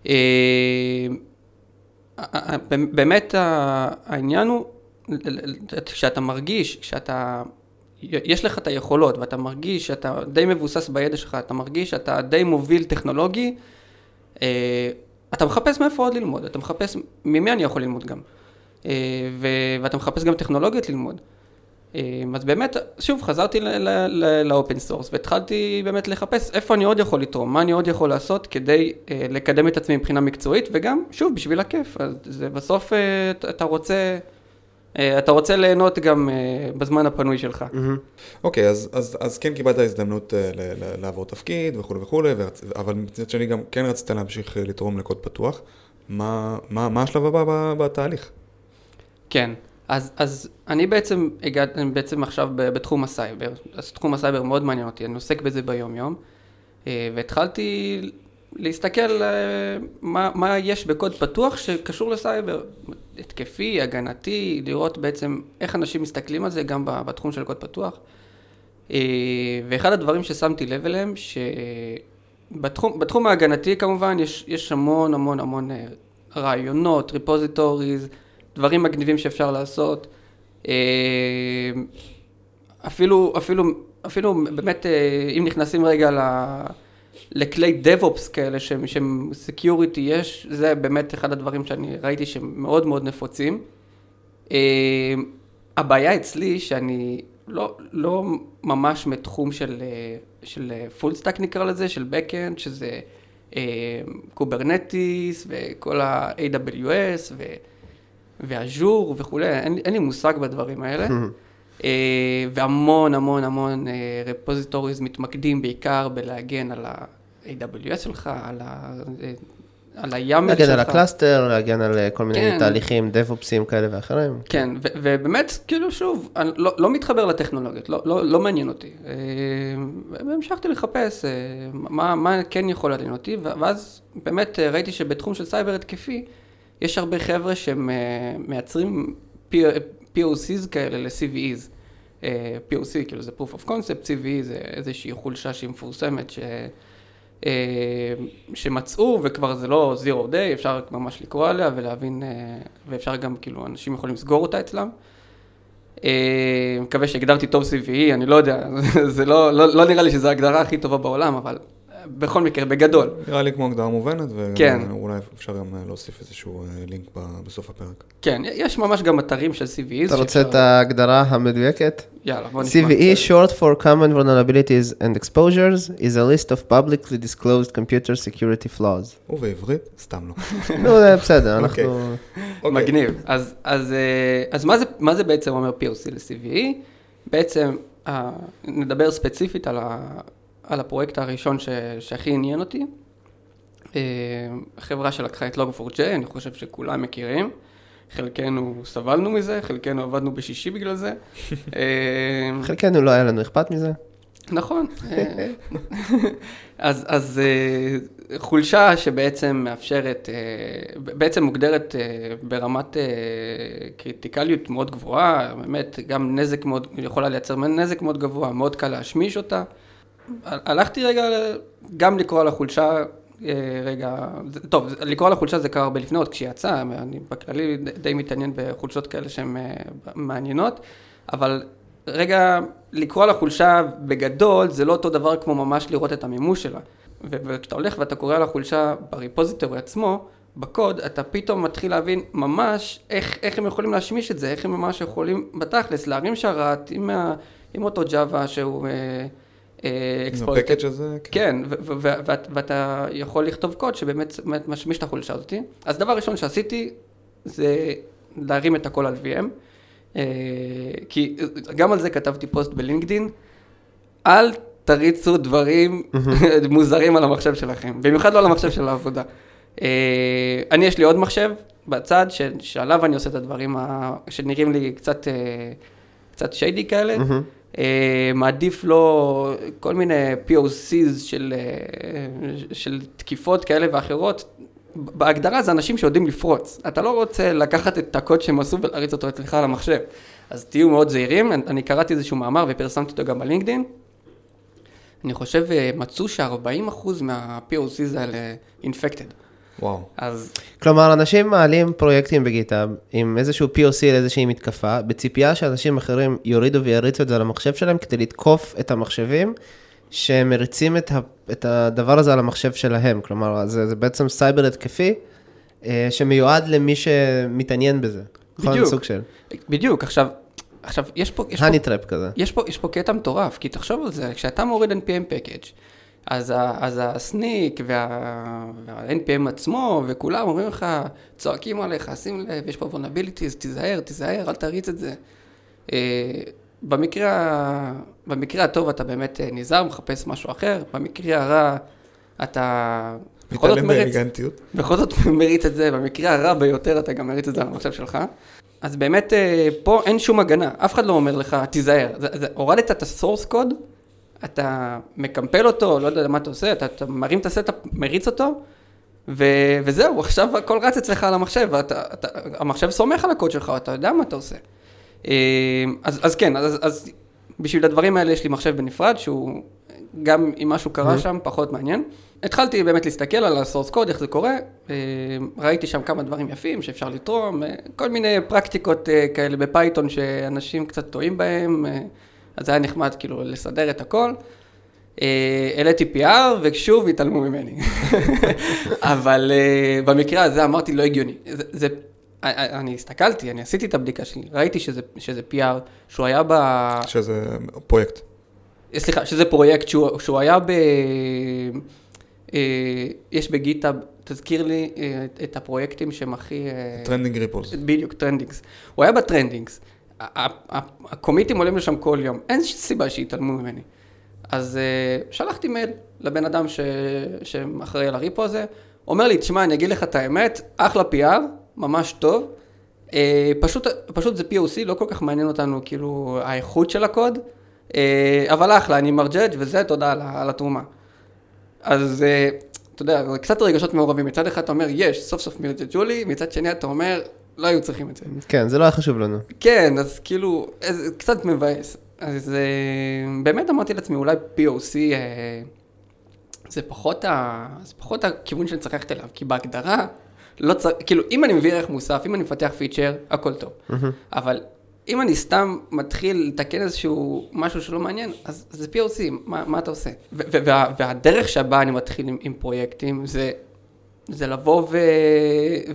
אה, באמת העניין הוא, כשאתה מרגיש, כשאתה, יש לך את היכולות ואתה מרגיש שאתה די מבוסס בידע שלך, אתה מרגיש שאתה די מוביל טכנולוגי, אה, אתה מחפש מאיפה עוד ללמוד, אתה מחפש ממי אני יכול ללמוד גם, אה, ו- ואתה מחפש גם טכנולוגיות ללמוד. אה, אז באמת, שוב, חזרתי ל open source והתחלתי באמת לחפש איפה אני עוד יכול לתרום, מה אני עוד יכול לעשות כדי אה, לקדם את עצמי מבחינה מקצועית, וגם, שוב, בשביל הכיף. אז זה בסוף אתה- רוצה, אתה רוצה ליהנות גם אה, בזמן הפנוי שלך. מהמם. אוקיי, אז, אז, אז כן קיבלת הזדמנות אה, ל- ל- לעבור תפקיד וכולי וכולי. אבל מצד שני גם כן רצית להמשיך אה, לתרום לקוד פתוח. מה, מה, מה השלב הבא בתהליך? כן, אז, אז אני בעצם אני בעצם עכשיו בתחום הסייבר, אז תחום הסייבר מאוד מעניין אותי, אני עוסק בזה ביום יום, אה, והתחלתי להסתכל אה, מה, מה יש בקוד פתוח שקשור לסייבר, התקפי, הגנתי, לראות בעצם איך אנשים מסתכלים על זה גם בתחום של קוד פתוח. אה, ואחד הדברים ששמתי לב אליהם, שבתחום בתחום ההגנתי כמובן יש, יש המון המון המון אה, רעיונות, repositories, דברים מגניבים שאפשר לעשות. אפילו, אפילו, אפילו באמת, אם נכנסים רגע ל... לכלי DevOps כאלה שהם, שהם Security-יש, זה באמת אחד הדברים שאני ראיתי שהם מאוד מאוד נפוצים. אה, הבעיה אצלי שאני לא, לא ממש מתחום של, אה, של full stack נקרא לזה, של Backend, שזה Kubernetes וכל ה-AWS ו... ו Azure וכולי, אין, אין לי מושג בדברים האלה. אה, והמון המון המון repositories מתמקדים בעיקר בלהגן על ה-AWS שלך, על, ה, אה, על ה YAML שלך. להגן על ה cluster, להגן על אה, כל מיני כן. תהליכים DevOpsים כאלה ואחרים. כן, ו- ובאמת, כאילו שוב, אני לא, לא מתחבר לטכנולוגיות, לא, לא, לא מעניין אותי. אה, והמשכתי לחפש אה, מה, מה כן יכול לעניין אותי, ואז באמת אה, ראיתי שבתחום של סייבר התקפי, יש הרבה חבר'ה שהם אה, מייצרים P- POCs כאלה ל-CVEs. אה, POC, כאילו זה proof of concept, CVE זה איזושהי חולשה שהיא מפורסמת, ש... אה, שמצאו, וכבר זה לא zero day, אפשר ממש לקרוא עליה ולהבין, אה, ואפשר גם, כאילו, אנשים יכולים לסגור אותה אצלם. מקווה שהגדרתי טוב CVE, אני לא יודע, זה לא, לא, לא נראה לי שזו ההגדרה הכי טובה בעולם, אבל בכל מקרה, בגדול. נראה לי כמו הגדרה מובנת, כן. ואולי אפשר גם אה, להוסיף איזשהו אה, לינק ב- בסוף הפרק. כן, יש ממש גם אתרים של CVEs. אתה רוצה שאפשר- את ההגדרה המדויקת? יאללה, בוא נשמע. CVE, short for Common Vulnerabilities and Exposures, is a list of publicly disclosed computer security flaws. ובעברית, סתם לא. נו, זה בסדר, אוקיי. אנחנו... אוקיי. מגניב. אז, אז, אה, אז מה, זה, מה זה בעצם אומר POC ל-CVE? בעצם, נדבר ספציפית על, ה, על הפרויקט הראשון ש, שהכי עניין אותי. אה, החברה שלקחה את Log4j, אני חושב שכולם מכירים. חלקנו סבלנו מזה, חלקנו עבדנו בשישי בגלל זה. אה, חלקנו לא היה לנו אכפת מזה. נכון. אה, אז, אז חולשה שבעצם מאפשרת, בעצם מוגדרת ברמת קריטיקליות מאוד גבוהה, באמת גם נזק מאוד, יכולה לייצר נזק מאוד גבוה, מאוד קל להשמיש אותה. הלכתי רגע גם לקרוא על החולשה, אה, רגע, טוב, לקרוא על החולשה זה קרה הרבה לפני, עוד כשהיא יצאה, אני בכללי די- מתעניין בחולשות כאלה שהן אה, מעניינות, אבל רגע, לקרוא על החולשה בגדול, זה לא אותו דבר כמו ממש לראות את המימוש שלה. וכשאתה הולך ואתה קורא על החולשה בריפוזיטורי עצמו, בקוד, אתה פתאום מתחיל להבין ממש איך, איך הם יכולים להשמיש את זה, איך הם ממש יכולים בתכלס להרים שרת עם, ה- עם אותו ג'אווה שהוא... אה, אה. הפקאג' הזה, כן, ואת- ואתה יכול לכתוב קוד שבאמת באמת משמיש את החולשה הזאת. אז דבר ראשון שעשיתי זה להרים את הכל על VM, אה, כי גם על זה כתבתי פוסט בלינקדין, אל תריצו דברים מוזרים על המחשב שלכם, במיוחד לא על המחשב של העבודה. אה, אני יש לי עוד מחשב בצד שעליו אני עושה את הדברים שנראים לי קצת, אה, קצת שיידי כאלה. מהמם. אה, מעדיף לו כל מיני POCs של, אה, של תקיפות כאלה ואחרות. בהגדרה זה אנשים שיודעים לפרוץ. אתה לא רוצה לקחת את הקוד שהם עשו ולהריץ אותו אצלך על המחשב. אז תהיו מאוד זהירים. אני- קראתי איזשהו מאמר ופרסמתי אותו גם בלינקדאין. אני חושב, אה, מצאו ש-40% מה-POCs האלה infected. וואו. אז כלומר, אנשים מעלים פרויקטים בגיטאב עם איזשהו POC לאיזושהי מתקפה, בציפייה שאנשים אחרים יורידו ויריצו את זה על המחשב שלהם כדי לתקוף את המחשבים שמריצים את, ה, את הדבר הזה על המחשב שלהם. כלומר, זה, זה בעצם סייבר התקפי אה, שמיועד למי שמתעניין בזה. בדיוק. סוג של בדיוק, עכשיו, עכשיו יש פה... יש פה honey trap כזה. יש פה, יש פה קטע מטורף, כי תחשוב על זה, כשאתה מוריד NPM package, אז, אז ה Snyk וה, וה-NPM עצמו, וכולם אומרים לך, צועקים עליך, שים לב, יש פה vulnerabilities, תיזהר, תיזהר, אל תריץ את זה. אה, במקרה, במקרה הטוב אתה באמת אה, נזהר, מחפש משהו אחר, במקרה הרע אתה בכל זאת מריץ. בכל זאת מריץ את זה, במקרה הרע ביותר אתה גם מריץ את זה על המחשב שלך. אז באמת אה, פה אין שום הגנה, אף אחד לא אומר לך, תיזהר. זה, זה, הורדת את ה source code, אתה מקמפל אותו, לא יודע מה אתה עושה, אתה, אתה מרים את ה setup, מריץ אותו, ו, וזהו, עכשיו הכל רץ אצלך על המחשב, ואתה, אתה, המחשב סומך על הקוד שלך, אתה יודע מה אתה עושה. אה, אז, אז כן, אז, אז בשביל הדברים האלה יש לי מחשב בנפרד, שהוא גם אם משהו קרה שם, פחות מעניין. התחלתי באמת להסתכל על ה source code, איך זה קורה, אה, ראיתי שם כמה דברים יפים שאפשר לתרום, אה, כל מיני פרקטיקות אה, כאלה בפייתון שאנשים קצת טועים בהם, אה, אז היה נחמד כאילו לסדר את הכל. אה, העליתי PR ושוב התעלמו ממני. אבל אה, במקרה הזה אמרתי לא הגיוני. זה, זה, אה, אני הסתכלתי, אני עשיתי את הבדיקה שלי, ראיתי שזה, שזה PR, שהוא היה ב... שזה פרויקט. סליחה, שזה פרויקט שהוא, שהוא היה ב... יש ב GitHub, תזכיר לי את- הפרויקטים שהם הכי... trending repos. בדיוק, trendings. הוא היה ב trendings. ה commitים עולים לשם כל יום, אין סיבה שיתעלמו ממני. אז אה, שלחתי מייל לבן אדם ש... שאחראי על ה repo הזה, אומר לי, תשמע, אני אגיד לך את האמת, אחלה PR, ממש טוב. Uh, פשוט, פשוט זה POC, לא כל כך מעניין אותנו כאילו האיכות של הקוד, uh, אבל אחלה, אני מרג'ג' וזה, תודה על, על התרומה. אז uh, אתה יודע, קצת רגשות מעורבים, מצד אחד אתה אומר, יש, סוף סוף מרג'ג'ו לי, מצד שני אתה אומר, לא היו צריכים את זה. כן, זה לא היה חשוב לנו. כן, אז כאילו, אז, קצת מבאס. אז אה, באמת אמרתי לעצמי, אולי POC אה, זה פחות, ה, זה פחות הכיוון שאני צריך ללכת אליו, כי בהגדרה, לא צריך, כאילו, אם אני מביא ערך מוסף, אם אני מפתח פיצ'ר, הכל טוב. אבל אם אני סתם מתחיל לתקן איזשהו משהו שלא מעניין, אז זה POC, מה, מה אתה עושה? ו- ו- וה, והדרך שבה אני מתחיל עם, עם פרויקטים, זה, זה לבוא ו,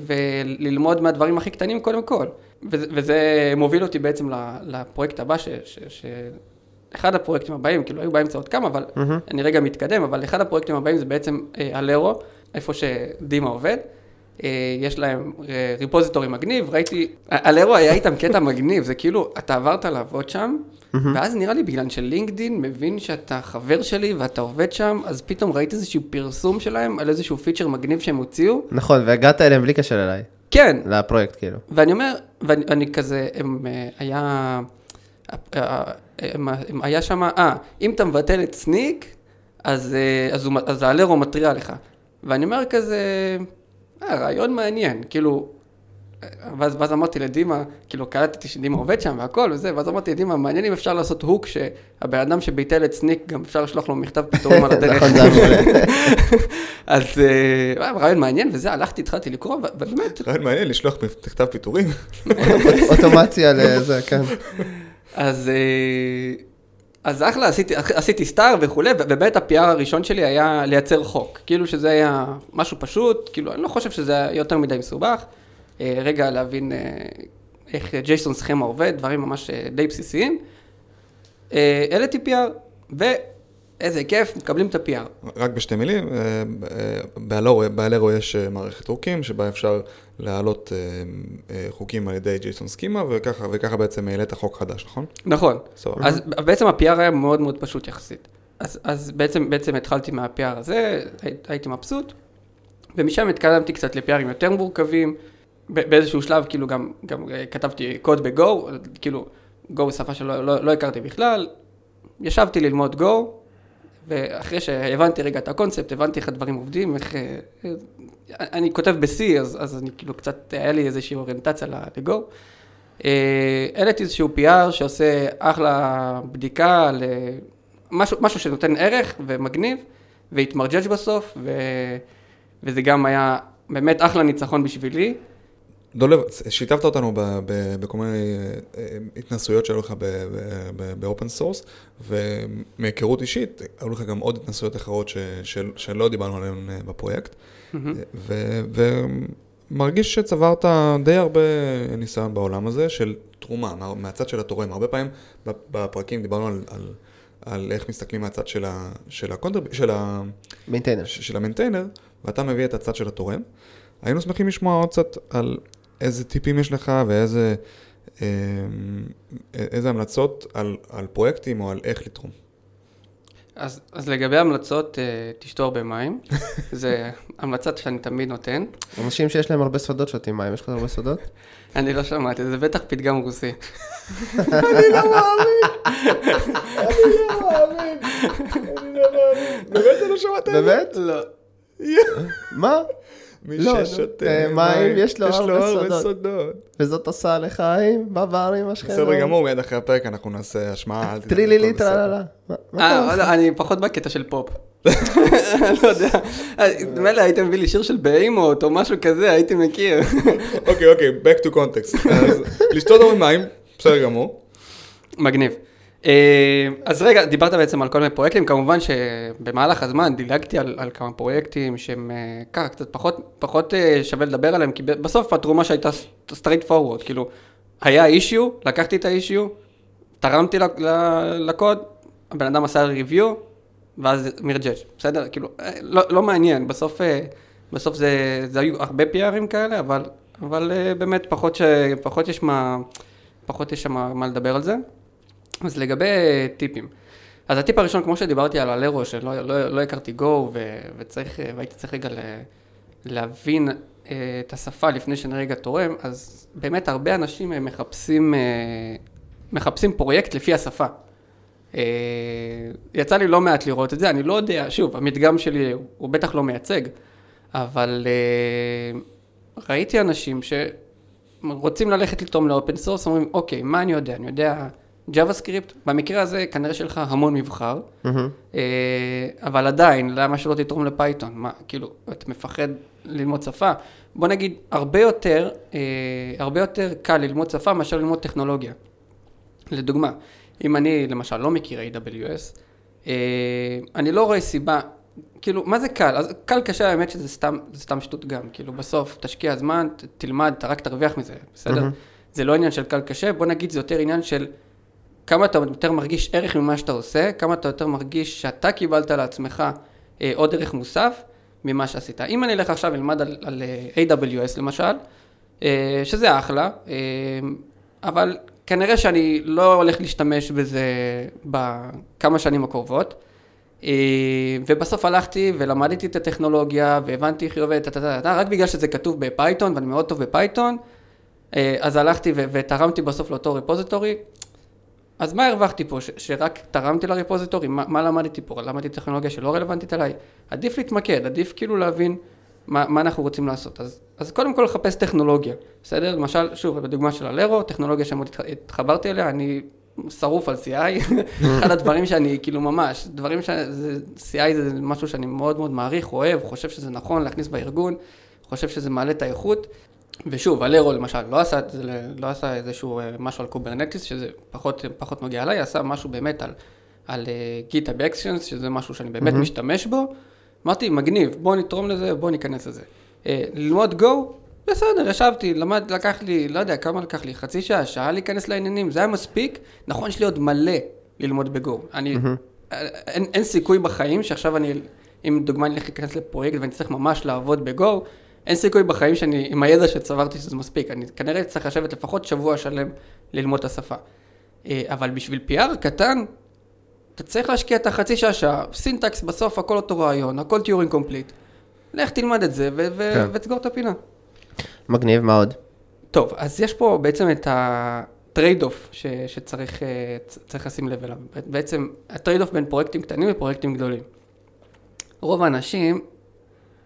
וללמוד מהדברים הכי קטנים קודם כל. וזה, וזה מוביל אותי בעצם לפרויקט הבא, ש, ש, ש, אחד הפרויקטים הבאים, כאילו היו באמצע עוד כמה, אבל אני רגע מתקדם, אבל אחד הפרויקטים הבאים זה בעצם אה, אלרו, איפה שדימה עובד. אה, יש להם אה, ריפוזיטורי מגניב, ראיתי, אלרו היה איתם קטע מגניב, זה כאילו, אתה עברת לעבוד שם, ואז נראה לי בגלל שלינקדין מבין שאתה חבר שלי ואתה עובד שם, אז פתאום ראיתי איזשהו פרסום שלהם על איזשהו פיצ'ר מגניב שהם הוציאו. נכון, והגעת אליהם בלי קשר אליי, כן, לפרויקט כאילו. ואני אומר, ואני אני כזה, הם, אה, היה, הם, הם, היה שם, אה, אם אתה מבטל את סניק, אז, אז, הוא, אז האלרו מתריע לך. ואני אומר כזה, אה, רעיון מעניין, כאילו, אה, ואז, ואז אמרתי לדימה, כאילו קלטתי שדימה עובד שם והכל וזה, ואז אמרתי לדימה, מעניין אם אפשר לעשות הוק שהבן אדם שביטל את סניק, גם אפשר לשלוח לו מכתב פיטורים על הדרך. נכון, זה היה מעולה. אז אה, רעיון מעניין וזה, הלכתי, התחלתי לקרוא, ובאמת, רעיון מעניין לשלוח מכתב פיטורים. אוטומציה לזה, כן. אז, אה, אז אחלה, עשיתי, עשיתי סטאר וכולי, ובאמת ה-PR הראשון שלי היה לייצר חוק. כאילו שזה היה משהו פשוט, כאילו אני לא חושב שזה היה יותר מדי מסובך. אה, רגע להבין אה, איך ג'ייסון סכמה עובד, דברים ממש אה, די בסיסיים. העליתי PR, ואיזה כיף, מקבלים את ה-PR. רק בשתי מילים, אה, אה, באלרו- יש אה, מערכת חוקים שבה אפשר להעלות חוקים על ידי ג'ייסון סקימה, וככה, וככה בעצם העלית חוק חדש, נכון? נכון. סבבה. אז בעצם ה-PR היה מאוד מאוד פשוט יחסית. אז, אז בעצם, בעצם התחלתי מה-PR הזה, הי- הייתי מבסוט, ומשם התקדמתי קצת ל-PRים יותר מורכבים. באיזשהו שלב כאילו גם, גם כתבתי קוד ב-Go, כאילו Go שפה שלא לא, לא הכרתי בכלל, ישבתי ללמוד Go, ואחרי שהבנתי רגע את הקונספט, הבנתי איך הדברים עובדים, איך... אה, אני כותב ב-C, אז, אז אני כאילו קצת, היה לי איזושהי אוריינטציה ל-Go. אה, העליתי איזשהו PR שעושה אחלה בדיקה למשהו משהו שנותן ערך ומגניב, והתמרג'ג' בסוף, ו, וזה גם היה באמת אחלה ניצחון בשבילי. דולב, שיתפת אותנו ב- ב- בכל מיני אה, אה, התנסויות שהיו לך ב open source, ומהיכרות אישית, היו לך גם עוד התנסויות אחרות ש- של- שלא דיברנו עליהן אה, בפרויקט, ו- ומרגיש שצברת די הרבה ניסיון בעולם הזה של תרומה, מה- מהצד של התורם. הרבה פעמים בפרקים דיברנו על... על על איך מסתכלים מהצד של, ה, של, ה contr, של, ה, maintainer. של ה maintainer, ואתה מביא את הצד של התורם. היינו שמחים לשמוע עוד קצת על איזה טיפים יש לך ואיזה אה, איזה המלצות על, על פרויקטים או על איך לתרום. אז, אז לגבי המלצות, אה, תשתו הרבה מים, זה המלצה שאני תמיד נותן. אנשים שיש להם הרבה סודות שותים מים, יש לך הרבה סודות? אני לא שמעתי, זה בטח פתגם רוסי. באמת לא שמעת באמת? לא. מה? מי לא, נו, ששותה אה, מים, יש לו הרבה סודות. סודות. וזאת עושה לחיים בבר עם השכנות. בסדר גמור, מיד אחרי הפרק אנחנו נעשה השמעה, תדאג, טרילילי. טרללה. מה קרה אה? לא, אני פחות בקטע של פופ. לא יודע. מילא היית מביא לי שיר של בהימות או משהו כזה, הייתי מכיר. אוקיי, אוקיי, back to context. לשתות הרבה מים, בסדר גמור. מגניב. אה, אז רגע, דיברת בעצם על כל מיני פרויקטים, כמובן שבמהלך הזמן דילגתי על, על כמה פרויקטים שהם אה, ככה קצת פחות, פחות אה, שווה לדבר עליהם, כי בסוף התרומה שהייתה straightforward, כאילו, היה issue, לקחתי את ה issue, תרמתי לקוד, הבן אדם עשה review, ואז מירג'ג', בסדר? כאילו, לא, לא מעניין, בסוף, בסוף זה, זה היו הרבה PRים כאלה, אבל, אבל באמת פחות, ש, פחות יש מה, פחות יש שם מה לדבר על זה. אז לגבי טיפים, אז הטיפ הראשון, כמו שדיברתי על הלרו, שלא לא, לא הכרתי Go, ו, וצריך, והייתי צריך רגע להבין אה, את השפה לפני שאני רגע תורם, אז באמת הרבה אנשים אה, מחפשים, אה, מחפשים פרויקט לפי השפה. אה, יצא לי לא מעט לראות את זה, אני לא יודע, שוב, המדגם שלי הוא בטח לא מייצג, אבל אה, ראיתי אנשים שרוצים ללכת לתרום ל open source, אומרים, אוקיי, מה אני יודע? אני יודע JavaScript, במקרה הזה כנראה שיש לך המון מבחר. אה, אבל עדיין, למה שלא תתרום לפייתון? מה, כאילו, אתה מפחד ללמוד שפה? בוא נגיד, הרבה יותר, אה, הרבה יותר קל ללמוד שפה מאשר ללמוד טכנולוגיה. לדוגמה, אם אני למשל לא מכיר AWS, אה, אני לא רואה סיבה, כאילו, מה זה קל? אז קל קשה, האמת שזה סתם, סתם שטות גם, כאילו, בסוף תשקיע זמן, תלמד, אתה רק תרוויח מזה, בסדר? זה לא עניין של קל קשה, בוא נגיד זה יותר עניין של כמה אתה יותר מרגיש ערך ממה שאתה עושה, כמה אתה יותר מרגיש שאתה קיבלת לעצמך אה, עוד ערך מוסף ממה שעשית. אם אני אלך עכשיו ללמד על, על אה, AWS למשל, אה, שזה אחלה, אה, אבל כנראה שאני לא הולך להשתמש בזה בכמה שנים הקרובות. אה, ובסוף הלכתי ולמדתי את הטכנולוגיה והבנתי איך היא עובדת, רק בגלל שזה כתוב ב Python ואני מאוד טוב ב Python, אה, אז הלכתי ותרמתי בסוף לאותו ריפוזיטורי. אז מה הרווחתי פה? ש- שרק תרמתי לריפוזיטורי? מה, מה למדתי פה? למדתי טכנולוגיה שלא רלוונטית אליי? עדיף להתמקד, עדיף כאילו להבין מה, מה אנחנו רוצים לעשות. אז, אז קודם כל לחפש טכנולוגיה, בסדר? למשל, שוב, בדוגמה של הלרו, טכנולוגיה שמאוד התח- התחברתי אליה, אני שרוף על CI, אחד הדברים שאני כאילו ממש, דברים ש... CI זה משהו שאני מאוד מאוד מעריך, אוהב, חושב שזה נכון להכניס בארגון, חושב שזה מעלה את האיכות. ושוב, הלרו למשל לא עשה, לא עשה איזשהו אה, משהו על Kubernetes, שזה פחות, פחות מגיע אליי, עשה משהו באמת על, על GitHub Actions, שזה משהו שאני באמת מהמם. משתמש בו. אמרתי, מגניב, בוא נתרום לזה, בוא ניכנס לזה. אה, ללמוד Go, בסדר, ישבתי, למד, לקח לי, לא יודע, כמה לקח לי, חצי שעה, שעה להיכנס לעניינים, זה היה מספיק. נכון, יש לי עוד מלא ללמוד ב Go. אני, מהמם. אין, אין סיכוי בחיים שעכשיו אני, אם דוגמה אני אלך להיכנס לפרויקט ואני צריך ממש לעבוד ב Go, אין סיכוי בחיים שאני, עם הידע שצברתי שזה מספיק. אני כנראה צריך לשבת לפחות שבוע שלם ללמוד את השפה. אה, אבל בשביל PR קטן, אתה צריך להשקיע את החצי שעה שעה, syntax בסוף הכל אותו רעיון, הכל Turing complete. לך תלמד את זה ו- ו- כן. ותסגור את הפינה. מגניב מאוד. טוב, אז יש פה בעצם את ה trade-off ש- שצריך אה, צריך לשים לב אליו. בעצם ה trade-off בין פרויקטים קטנים לפרויקטים גדולים. רוב האנשים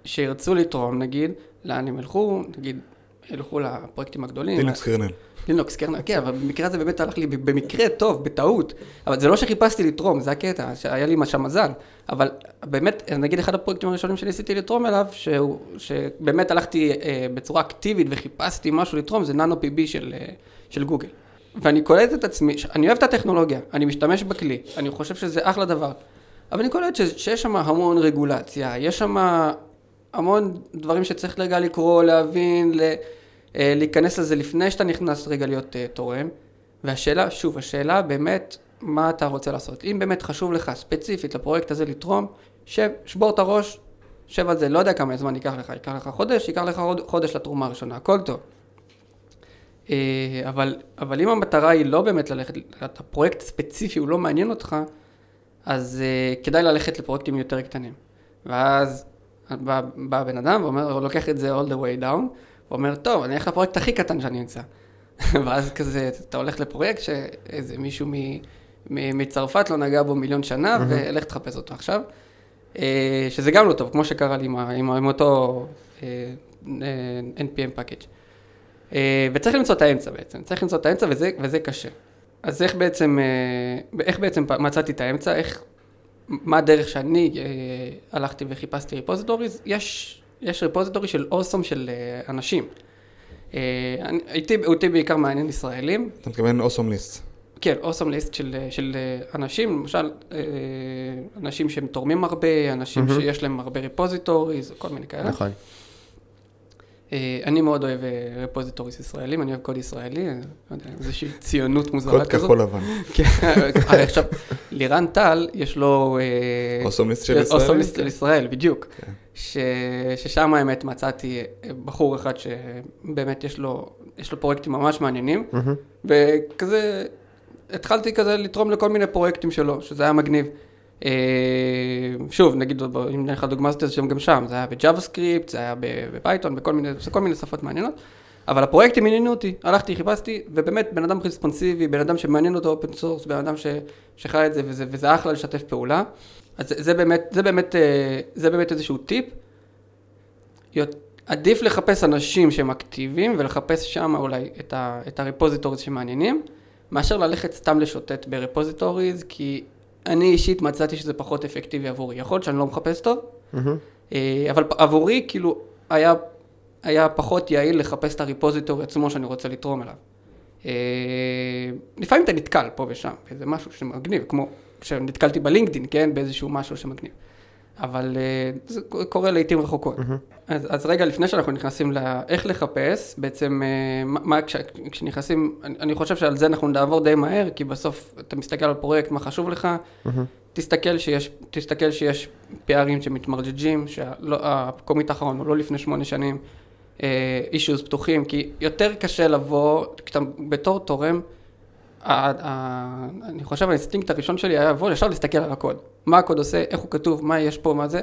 שירצו לתרום, נגיד, לאן הם ילכו, נגיד, ילכו לפרויקטים הגדולים. Linux kernel. Linux kernel, כן, אבל במקרה הזה באמת הלך לי במקרה טוב, בטעות. אבל זה לא שחיפשתי לתרום, זה הקטע, שהיה לי שם מזל. אבל באמת, נגיד אחד הפרויקטים הראשונים שניסיתי לתרום אליו, שהוא, שבאמת הלכתי אה, בצורה אקטיבית וחיפשתי משהו לתרום, זה nanopb של, אה, של גוגל. ואני קולט את עצמי, אני אוהב את הטכנולוגיה, אני משתמש בכלי, אני חושב שזה אחלה דבר. אבל אני קולט ש, שיש שם המון רגולציה, יש שם המון דברים שצריך רגע לקרוא, להבין, ל... אה, להיכנס לזה לפני שאתה נכנס רגע להיות uh, תורם. והשאלה, שוב, השאלה באמת, מה אתה רוצה לעשות. אם באמת חשוב לך ספציפית לפרויקט הזה לתרום, שב, שבור את הראש, שב על זה, לא יודע כמה זמן ייקח לך, ייקח לך חודש, ייקח לך חודש לתרומה הראשונה, הכל טוב. אה, אבל, אבל אם המטרה היא לא באמת ללכת, הפרויקט ספציפי הוא לא מעניין אותך, אז uh, כדאי ללכת לפרויקטים יותר קטנים. ואז בא, בא הבן אדם ואומר, הוא לוקח את זה all the way down, ואומר, טוב, אני אלך לפרויקט הכי קטן שאני אמצא. ואז כזה, אתה הולך לפרויקט שאיזה מישהו מ, מ, מצרפת לא נגע בו מיליון שנה, ולך תחפש אותו עכשיו. אה, שזה גם לא טוב, כמו שקרה לי עם, עם, עם אותו אה, אה, NPM package. וצריך למצוא את האמצע בעצם, צריך למצוא את האמצע וזה, וזה קשה. אז איך בעצם, איך בעצם מצאתי את האמצע, איך, מה הדרך שאני אה, הלכתי וחיפשתי ריפוזיטוריז? יש, יש ריפוזיטורי של אוסום של אה, אנשים. אה, אני- הייתי, אותי בעיקר מעניין ישראלים, אתה מתכוון אוסום ליסט. כן, אוסום ליסט של, של אנשים, למשל, אנשים שהם תורמים הרבה, אנשים מהמם. שיש להם הרבה repositories, כל מיני כאלה. נכון. אה, אני מאוד אוהב אה, repositories ישראלים, אני אוהב קוד ישראלי, אה, לא יודע, איזושהי ציונות מוזרה קוד כזאת. כחול לבן. כן, עכשיו, לירן טל, יש לו... אה, awesome list של ישראל? awesome list של ישראל, בדיוק. כן. ששם האמת מצאתי אה, בחור אחד שבאמת יש לו, יש לו פרויקטים ממש מעניינים. וכזה, התחלתי כזה לתרום לכל מיני פרויקטים שלו, שזה היה מגניב. אה, שוב, נגיד, אם ניתן לך דוגמא שם גם שם, זה היה ב JavaScript, זה היה ב Python, בכל מיני, זה כל מיני שפות מעניינות, אבל הפרויקטים עניינו אותי, הלכתי, חיפשתי, ובאמת, בן אדם רספונסיבי, בן אדם שמעניין אותו open source, בן אדם שחי את זה, וזה, וזה אחלה לשתף פעולה. אז זה, זה באמת, זה באמת, אה, זה באמת איזשהו טיפ. עדיף לחפש אנשים שהם אקטיביים ולחפש שם אולי את, ה, את ה repositories שמעניינים, מאשר ללכת סתם לשוטט ברפוזיטוריז, כי אני אישית מצאתי שזה פחות אפקטיבי עבורי. יכול להיות שאני לא מחפש טוב. אה, אבל עבורי כאילו היה, היה פחות יעיל לחפש את הרפוזיטורי עצמו שאני רוצה לתרום אליו. אה, לפעמים אתה נתקל פה ושם, באיזה משהו שמגניב, כמו כשנתקלתי בלינקדאין, כן, באיזשהו משהו שמגניב. אבל אה, זה קורה לעיתים רחוקות. אז, אז רגע, לפני שאנחנו נכנסים לאיך לחפש, בעצם, אה, מה, כש, כשנכנסים, אני, אני חושב שעל זה אנחנו נעבור די מהר, כי בסוף אתה מסתכל על פרויקט, מה חשוב לך, מהמם. תסתכל שיש, תסתכל שיש PRים שמתמרג'ג'ים, שה commit האחרון הוא לא לפני שמונה שנים, אישיוז פתוחים, כי יותר קשה לבוא, כשאתה בתור תורם, אני חושב האינסטינקט הראשון שלי היה לבוא ישר להסתכל על הקוד. מה הקוד עושה, איך הוא כתוב, מה יש פה, מה זה.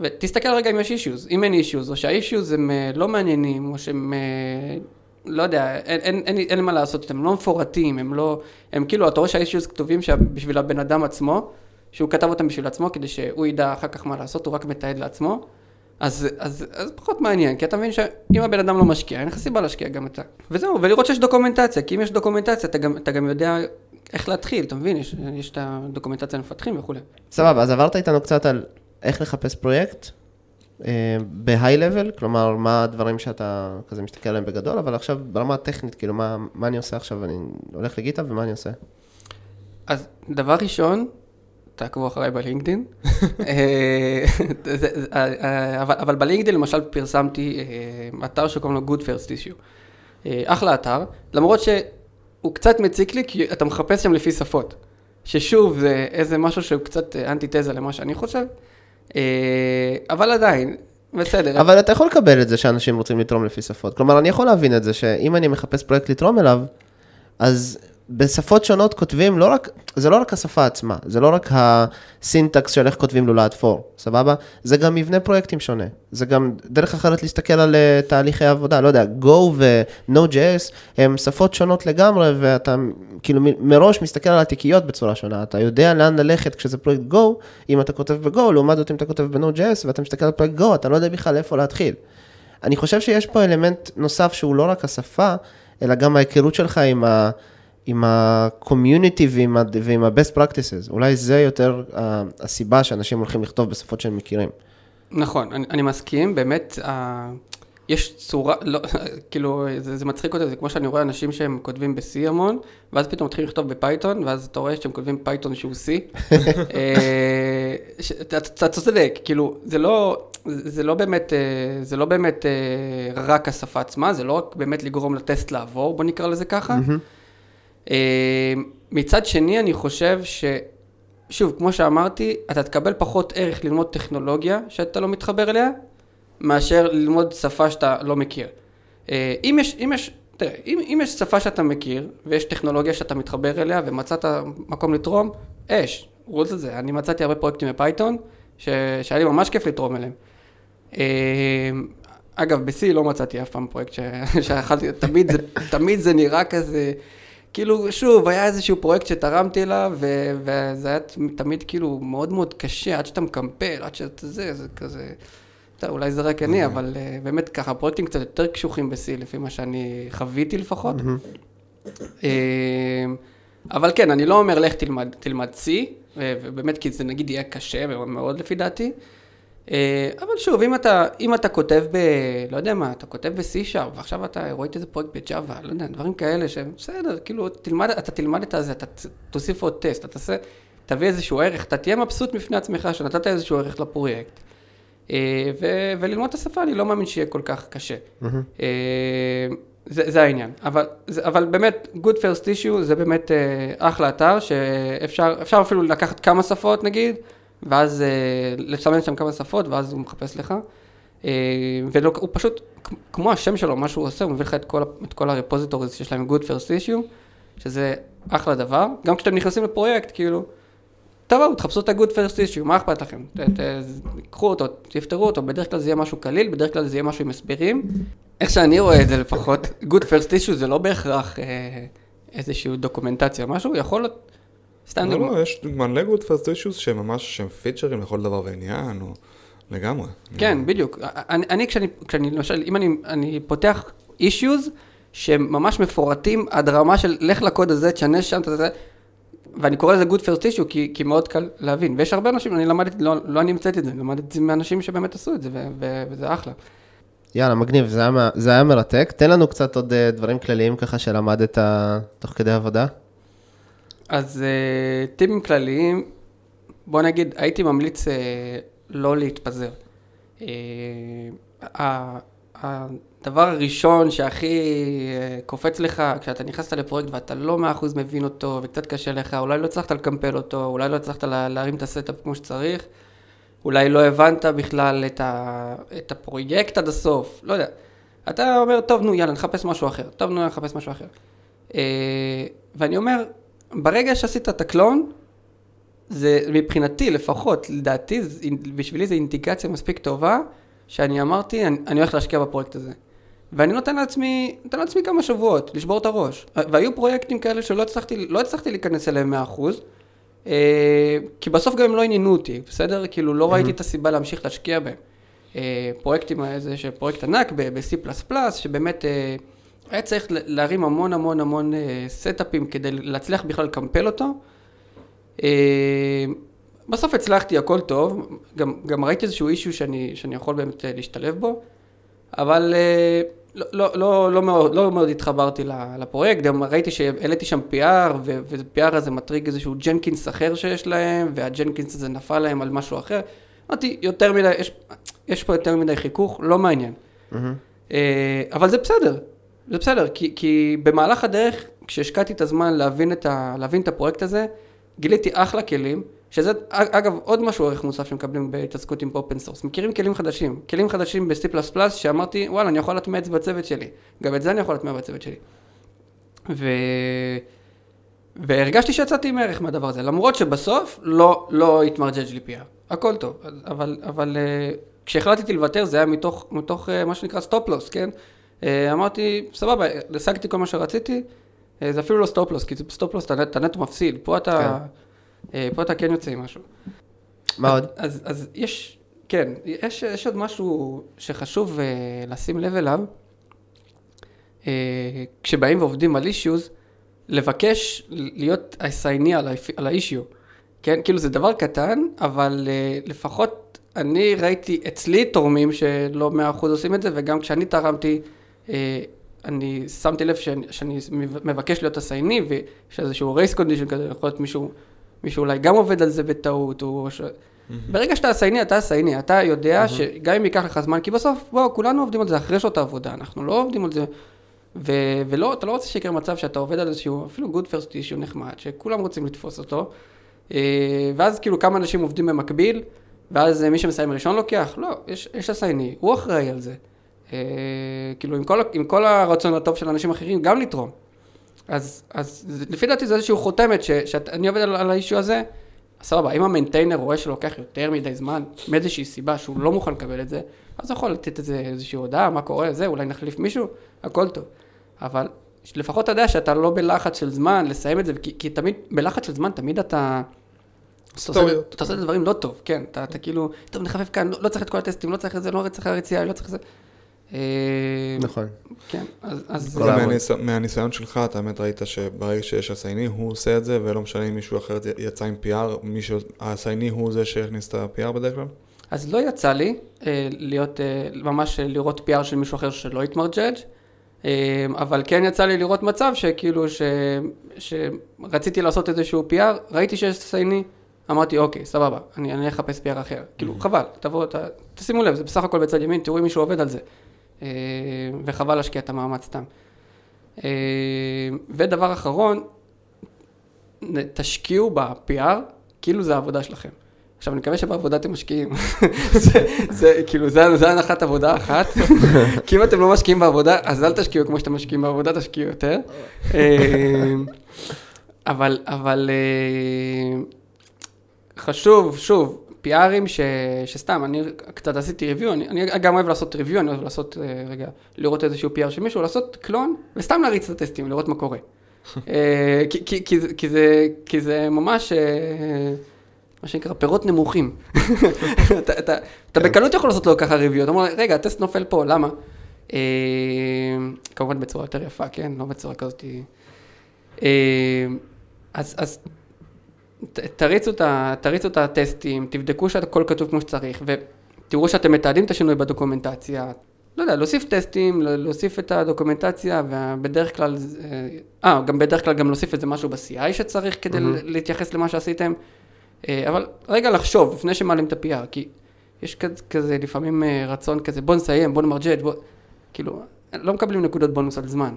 ותסתכל רגע אם יש אישיוז, אם אין אישיוז, או שהאישיוז הם אה, לא מעניינים, או שהם, אה, לא יודע, אין, אין, אין, אין מה לעשות הם לא מפורטים, הם לא, הם כאילו, אתה רואה שהאישיוז כתובים בשביל הבן אדם עצמו, שהוא כתב אותם בשביל עצמו, כדי שהוא ידע אחר כך מה לעשות, הוא רק מתעד לעצמו. אז, אז, אז פחות מעניין, כי אתה מבין שאם הבן אדם לא משקיע, אין לך סיבה להשקיע גם אתה. וזהו, ולראות שיש דוקומנטציה, כי אם יש דוקומנטציה, אתה גם, אתה גם יודע איך להתחיל, אתה מבין? יש, יש את הדוקומנטציה למפתחים וכולי. סבבה, אז עברת איתנו קצת על איך לחפש פרויקט אה, בהיי-לבל, כלומר, מה הדברים שאתה כזה מסתכל עליהם בגדול, אבל עכשיו ברמה הטכנית, כאילו, מה, מה אני עושה עכשיו? אני הולך לגיטה ומה אני עושה? אז דבר ראשון, תעקבו אחריי בלינקדין. אה, זה- אה, אבל, אבל בלינקדין למשל פרסמתי אה, אתר שקוראים לו Good First Issue. אה, אחלה אתר, למרות שהוא קצת מציק לי, כי אתה מחפש שם לפי שפות. ששוב, זה איזה משהו שהוא קצת אה, אנטיתזה למה שאני חושב. אה, אבל עדיין, בסדר. אבל אתה יכול לקבל את זה שאנשים רוצים לתרום לפי שפות. כלומר, אני יכול להבין את זה שאם אני מחפש פרויקט לתרום אליו, אז בשפות שונות כותבים לא רק, זה לא רק השפה עצמה, זה לא רק הסינטקס של איך כותבים לולד פור, סבבה? זה גם מבנה פרויקטים שונה. זה גם דרך אחרת להסתכל על אה, תהליכי עבודה, לא יודע, Go ו-Node.js הם שפות שונות לגמרי, ואתה כאילו מ- מראש מסתכל על התיקיות בצורה שונה. אתה יודע לאן ללכת כשזה פרויקט Go, אם אתה כותב ב-Go, לעומת זאת אם אתה כותב ב-Node.js ואתה מסתכל על פרויקט Go, אתה לא יודע בכלל איפה להתחיל. אני חושב שיש פה אלמנט נוסף שהוא לא רק השפה, אלא גם ההיכרות שלך עם ה... עם ה-community ועם, ה- ועם ה-best practices. אולי זה יותר uh, הסיבה שאנשים הולכים לכתוב בשפות שהם מכירים. נכון, אני, אני מסכים, באמת, uh, יש צורה, לא, כאילו, זה, זה מצחיק אותי, זה כמו שאני רואה אנשים שהם כותבים ב-C המון, ואז פתאום מתחילים לכתוב ב Python, ואז אתה רואה שהם כותבים Python שהוא C. אה, ש- אתה- אתה צודק, כאילו, זה לא, זה לא באמת, זה לא באמת רק השפה עצמה, זה לא רק באמת לגרום לטסט לעבור, בוא נקרא לזה ככה. אה, מצד שני, אני חושב ש... שוב, כמו שאמרתי, אתה תקבל פחות ערך ללמוד טכנולוגיה שאתה לא מתחבר אליה, מאשר ללמוד שפה שאתה לא מכיר. אה, אם יש, אם יש, תראה, אם, אם יש שפה שאתה מכיר, ויש טכנולוגיה שאתה מתחבר אליה, ומצאת מקום לתרום, אש, רוץ על זה. אני מצאתי הרבה פרויקטים ב Python, שהיה לי ממש כיף לתרום אליהם. אה, אגב, ב-C לא מצאתי אף פעם פרויקט ש- שיכלתי, תמיד תמיד זה נראה כזה, כאילו, שוב, היה איזשהו פרויקט שתרמתי אליו, ו- וזה היה תמיד כאילו מאוד מאוד קשה, עד שאתה מקמפל, עד שאתה זה, זה כזה, אתה, אולי זה רק אני, אבל uh, באמת ככה, פרויקטים קצת יותר קשוחים ב-C, לפי מה שאני חוויתי לפחות. אה, אבל כן, אני לא אומר לך תלמד, תלמד C, ובאמת כי זה נגיד יהיה קשה מאוד לפי דעתי. אה, אבל שוב, אם אתה, אם אתה כותב ב... לא יודע מה, אתה כותב ב-C-Sharp, ועכשיו אתה רואה איזה פרויקט ב-Java, לא יודע, דברים כאלה שהם בסדר, כאילו, תלמד, אתה תלמד את הזה, אתה תוסיף עוד טסט, אתה תעשה, תביא איזשהו ערך, אתה תהיה מבסוט בפני עצמך שנתת איזשהו ערך לפרויקט. אה, ו- וללמוד את השפה, אני לא מאמין שיהיה כל כך קשה. אה, זה, זה העניין. אבל, זה, אבל באמת, Good First Issue זה באמת אחלה אתר, שאפשר אפשר אפילו לקחת כמה שפות נגיד, ואז אה, לסמן שם כמה שפות, ואז הוא מחפש לך. אה, והוא פשוט, כמו השם שלו, מה שהוא עושה, הוא מביא לך את כל, את כל הרפוזיטוריז שיש להם Good First Issue, שזה אחלה דבר. גם כשאתם נכנסים לפרויקט, כאילו, תבואו, תחפשו את ה-good first issue, מה אכפת לכם? ת- ת- קחו אותו, תפתרו אותו, בדרך כלל זה יהיה משהו קליל, בדרך כלל זה יהיה משהו עם הסברים. איך שאני רואה את זה לפחות, good first issue זה לא בהכרח אה, איזושהי דוקומנטציה, משהו יכול להיות, סתם לא, דוגמא. לא, יש מלא גוד פרסט אישוז שהם ממש, שהם פיצ'רים לכל דבר ועניין, או לגמרי. כן, בדיוק. אני, אני כשאני, כשאני, למשל, אם אני, אני פותח issues שהם ממש מפורטים עד רמה של לך לקוד הזה, תשנה שם, יודע, ואני קורא לזה good first issue כי, כי מאוד קל להבין. ויש הרבה אנשים, אני למדתי, לא, לא אני המצאתי את זה, למדתי את זה מאנשים שבאמת עשו את זה, ו, ו, וזה אחלה. יאללה, מגניב, זה היה, זה היה מרתק. תן לנו קצת עוד אה, דברים כלליים ככה שלמדת תוך כדי עבודה. אז uh, טיפים כלליים, בוא נגיד, הייתי ממליץ uh, לא להתפזר. אה, הדבר הראשון שהכי קופץ לך כשאתה נכנסת לפרויקט ואתה לא מאה אחוז מבין אותו וקצת קשה לך, אולי לא הצלחת לקמפל אותו, אולי לא הצלחת לה, להרים את ה setup כמו שצריך, אולי לא הבנת בכלל את, ה, את הפרויקט עד הסוף, לא יודע. אתה אומר, טוב, נו, יאללה, נחפש משהו אחר. טוב, נו, נחפש משהו אחר. ואני אומר, ברגע שעשית את ה clone, זה מבחינתי לפחות, לדעתי, זה- בשבילי זו אינדיקציה מספיק טובה, שאני אמרתי, אני, אני הולך להשקיע בפרויקט הזה. ואני נותן לעצמי, נותן לעצמי כמה שבועות, לשבור את הראש. והיו פרויקטים כאלה שלא הצלחתי, לא הצלחתי להיכנס אליהם 100%, אה, כי בסוף גם הם לא עניינו אותי, בסדר? כאילו לא ראיתי את הסיבה להמשיך להשקיע בהם. אה, פרויקטים, איזה פרויקט ענק ב-C++, שבאמת אה, היה צריך להרים המון המון המון אה, סטאפים כדי להצליח בכלל לקמפל אותו. אה, בסוף הצלחתי, הכל טוב, גם, גם ראיתי איזשהו אישיו שאני, שאני יכול באמת אה, להשתלב בו, אבל לא, לא, לא, לא, מאוד, לא מאוד התחברתי לפרויקט, גם ראיתי שהעליתי שם PR, ו-PR הזה מטריג איזשהו ג'נקינס אחר שיש להם, והג'נקינס הזה נפל להם על משהו אחר. אמרתי, יותר מדי, יש, יש פה יותר מדי חיכוך, לא מעניין. אה, אבל זה בסדר, זה בסדר, כי, כי במהלך הדרך, כשהשקעתי את הזמן להבין את, ה, להבין את הפרויקט הזה, גיליתי אחלה כלים, שזה אג- אגב עוד משהו ערך מוסף שמקבלים בהתעסקות עם open source, מכירים כלים חדשים, כלים חדשים ב-C++ שאמרתי, וואלה, אני יכול להטמיע את זה בצוות שלי, גם את זה אני יכול להטמיע בצוות שלי. ו... והרגשתי שיצאתי עם ערך מהדבר הזה, למרות שבסוף לא, לא התמרג'ג' לי PR, הכל טוב, אבל, אבל אה, כשהחלטתי לוותר זה היה מתוך, מתוך אה, מה שנקרא stop-loss, כן? אה, אמרתי, סבבה, השגתי כל מה שרציתי, אה, זה אפילו לא סטופלוס, כי סטופלוס אתה, נטו מפסיד, פה אתה, אה, פה אתה כן יוצא עם משהו. מה עוד? אז, אז יש, כן, יש, יש עוד משהו שחשוב uh, לשים לב אליו, uh, כשבאים ועובדים על אישיוז, לבקש להיות הסייני על, האישיו, כן? כאילו זה דבר קטן, אבל uh, לפחות אני ראיתי אצלי תורמים שלא מאה אחוז עושים את זה, וגם כשאני תרמתי, אני שמתי לב שאני, שאני מבקש להיות הסייני, ויש איזשהו רייס קונדישן כזה, יכול להיות מישהו, מישהו אולי גם עובד על זה בטעות, או ש... ברגע שאתה הסייני, אתה הסייני, אתה יודע שגם אם ייקח לך זמן, כי בסוף, בוא, כולנו עובדים על זה אחרי שעות העבודה, אנחנו לא עובדים על זה, ו- ולא, אתה לא רוצה שיקרה מצב שאתה עובד על איזשהו, אפילו good first issue נחמד, שכולם רוצים לתפוס אותו, אה, ואז כאילו כמה אנשים עובדים במקביל, ואז אה, מי שמסיים ראשון לוקח, לא, יש, יש הסייני, הוא אחראי על זה. אה, כאילו עם כל, עם כל הרצון הטוב של אנשים אחרים, גם לתרום. אז, אז לפי דעתי זה איזושהי חותמת ש- שאני עובד על, על האישיו הזה, סבבה, אם המיינטיינר רואה שלוקח יותר מדי זמן, מאיזושהי סיבה שהוא לא מוכן לקבל את זה, אז הוא יכול לתת איזה, איזושהי הודעה, מה קורה, זה, אולי נחליף מישהו, הכל טוב. אבל לפחות אתה יודע שאתה לא בלחץ של זמן לסיים את זה, כי, כי תמיד, בלחץ של זמן תמיד אתה... אתה עושה- טעויות. אתה עושה את הדברים לא טוב, כן, אתה, אתה כאילו, טוב נחפף כאן, לא, לא צריך את כל הטסטים, לא צריך את זה, לא צריך הרצייה, לא צריך את זה. נכון. כן, אז... אז העבוד. ומהניס- מהניסיון שלך, אתה באמת ראית שברגע שיש הסייני, הוא עושה את זה, ולא משנה אם מישהו אחר יצא עם PR, מישהו, הסייני הוא זה שהכניס את ה-PR בדרך כלל? אז לא יצא לי אה, להיות, אה, ממש לראות PR של מישהו אחר שלא התמרג'ג', אה, אבל כן יצא לי לראות מצב שכאילו, ש, שרציתי לעשות איזשהו PR, ראיתי שיש סייני, אמרתי, אוקיי, סבבה, אני אני אחפש PR אחר. כאילו, חבל, תבואו, ת- תשימו לב, זה בסך הכל בצד ימין, תראו אם מישהו עובד על זה. אה, וחבל להשקיע את המאמץ סתם. אה, ודבר אחרון, תשקיעו ב-PR, כאילו זה העבודה שלכם. עכשיו, אני מקווה שבעבודה אתם משקיעים. זה, זה, כאילו, זה, זה הנחת עבודה אחת. כי אם אתם לא משקיעים בעבודה, אז אל תשקיעו כמו שאתם משקיעים בעבודה, תשקיעו יותר. אה, אבל, אבל חשוב, שוב, PRים ש, שסתם, אני קצת עשיתי ריוויו, אני, אני גם אוהב לעשות ריוויו, אני אוהב לעשות, אה, רגע, לראות איזשהו PR של מישהו, לעשות קלון, וסתם להריץ את הטסטים, לראות מה קורה. אה, כי, כי, כי, זה- כי, זה, כי זה ממש, אה, מה שנקרא, פירות נמוכים. אתה, אתה, אתה בקלות יכול לעשות לו ככה ריוויו, אתה אומר, רגע, הטסט נופל פה, למה? כמובן בצורה יותר יפה, כן? לא בצורה כזאת. אז, אז תריצו את ה- תריצו את הטסטים, תבדקו שהכל כתוב כמו שצריך, ותראו שאתם מתעדים את השינוי בדוקומנטציה. לא יודע, להוסיף טסטים, להוסיף את הדוקומנטציה, ובדרך כלל, אה, אה, גם בדרך כלל גם להוסיף איזה משהו ב-CI שצריך כדי Mhm. ל- להתייחס למה שעשיתם. אה, אבל רגע לחשוב, לפני שמעלים את ה-PR, כי יש כזה, כזה לפעמים אה, רצון כזה, בוא נסיים, בוא נמרג'ט, בוא... כאילו, לא מקבלים נקודות בונוס על זמן.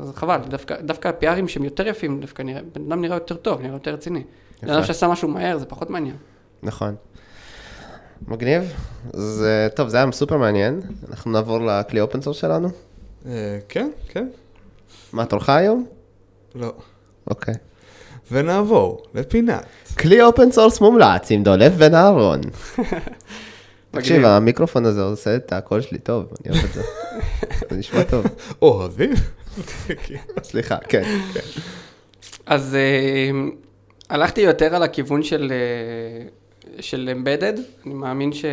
אז חבל, דווקא, דווקא ה-PRים שהם יותר יפים, דווקא נראה, בן אדם נראה יותר טוב, נראה יותר רציני. בן אדם שעשה משהו מהר, זה פחות מעניין. נכון. מגניב. אז טוב, זה היה סופר מעניין. אנחנו נעבור לכלי open source שלנו. אה, כן, כן, מה תורך היום? לא. אוקיי. ונעבור לפינת. כלי open source מומלץ עם דולב בן אהרון. תקשיב. המיקרופון הזה עושה את הקול שלי טוב, אני אוהב את זה. זה נשמע טוב. אוהבים? סליחה, כן. אז אה, הלכתי יותר על הכיוון של, אה, של אמבדד, אני מאמין ש,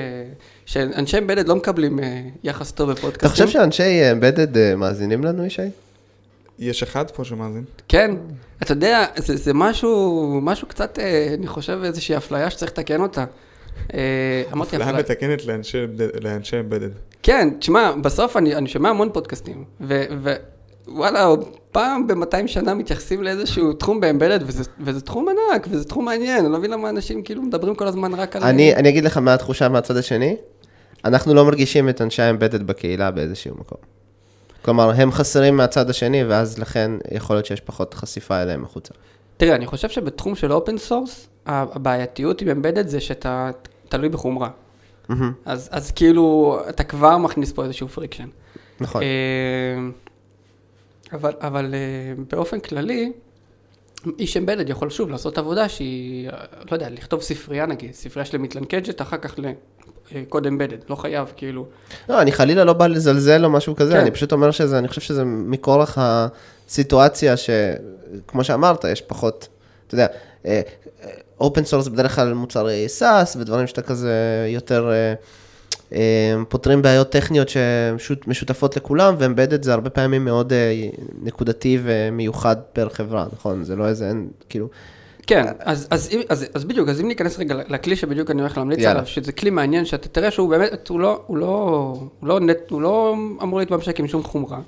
שאנשי אמבדד לא מקבלים אה, יחס טוב בפודקאסטים. אתה חושב שאנשי אמבדד מאזינים לנו, ישי? יש אחד פה שמאזין. כן, אתה יודע, זה, זה משהו, משהו קצת, אני חושב, איזושהי אפליה שצריך לתקן אותה. אמרתי אפליה אפליה. מתקנת לאנשי embedded. כן, תשמע, בסוף אני, אני שומע המון פודקאסטים, ווואלה, פעם ב-200 שנה מתייחסים לאיזשהו תחום ב embedded, וזה, וזה תחום ענק, וזה תחום מעניין, אני לא מבין למה אנשים כאילו מדברים כל הזמן רק על... אני אני אגיד לך מה התחושה מהצד השני. אנחנו לא מרגישים את אנשי ה embedded בקהילה באיזשהו מקום. כלומר, הם חסרים מהצד השני, ואז לכן יכול להיות שיש פחות חשיפה אליהם החוצה. תראה, אני חושב שבתחום של open source, הבעייתיות עם embedded זה שאתה תלוי בחומרה. מהמם, אז, אז כאילו, אתה כבר מכניס פה איזשהו friction. נכון. אה, אבל, אבל אה, באופן כללי, איש embedded יכול שוב לעשות עבודה שהיא, אה, לא יודע, לכתוב ספרייה נגיד, ספרייה שלי מתלנקג'ת, אחר כך לקוד embedded, לא חייב, כאילו. לא, אני חלילה לא בא לזלזל או משהו כזה, כן. אני פשוט אומר שזה, אני חושב שזה מכורח הסיטואציה שכמו שאמרת, יש פחות, אתה יודע, open source בדרך כלל מוצרי SaaS ודברים שאתה כזה יותר אה, אה, פותרים בעיות טכניות שמשותפות לכולם, ו embedded זה הרבה פעמים מאוד אה, נקודתי ומיוחד per חברה, נכון? זה לא איזה, אין, כאילו, כן, אז, אז, אז, אז בדיוק, אז אם ניכנס רגע לכלי שבדיוק אני הולך להמליץ יאללה. עליו, שזה כלי מעניין, שאתה תראה שהוא באמת, הוא לא, הוא לא, הוא לא, נט, הוא לא אמור להתממשק עם שום חומרה.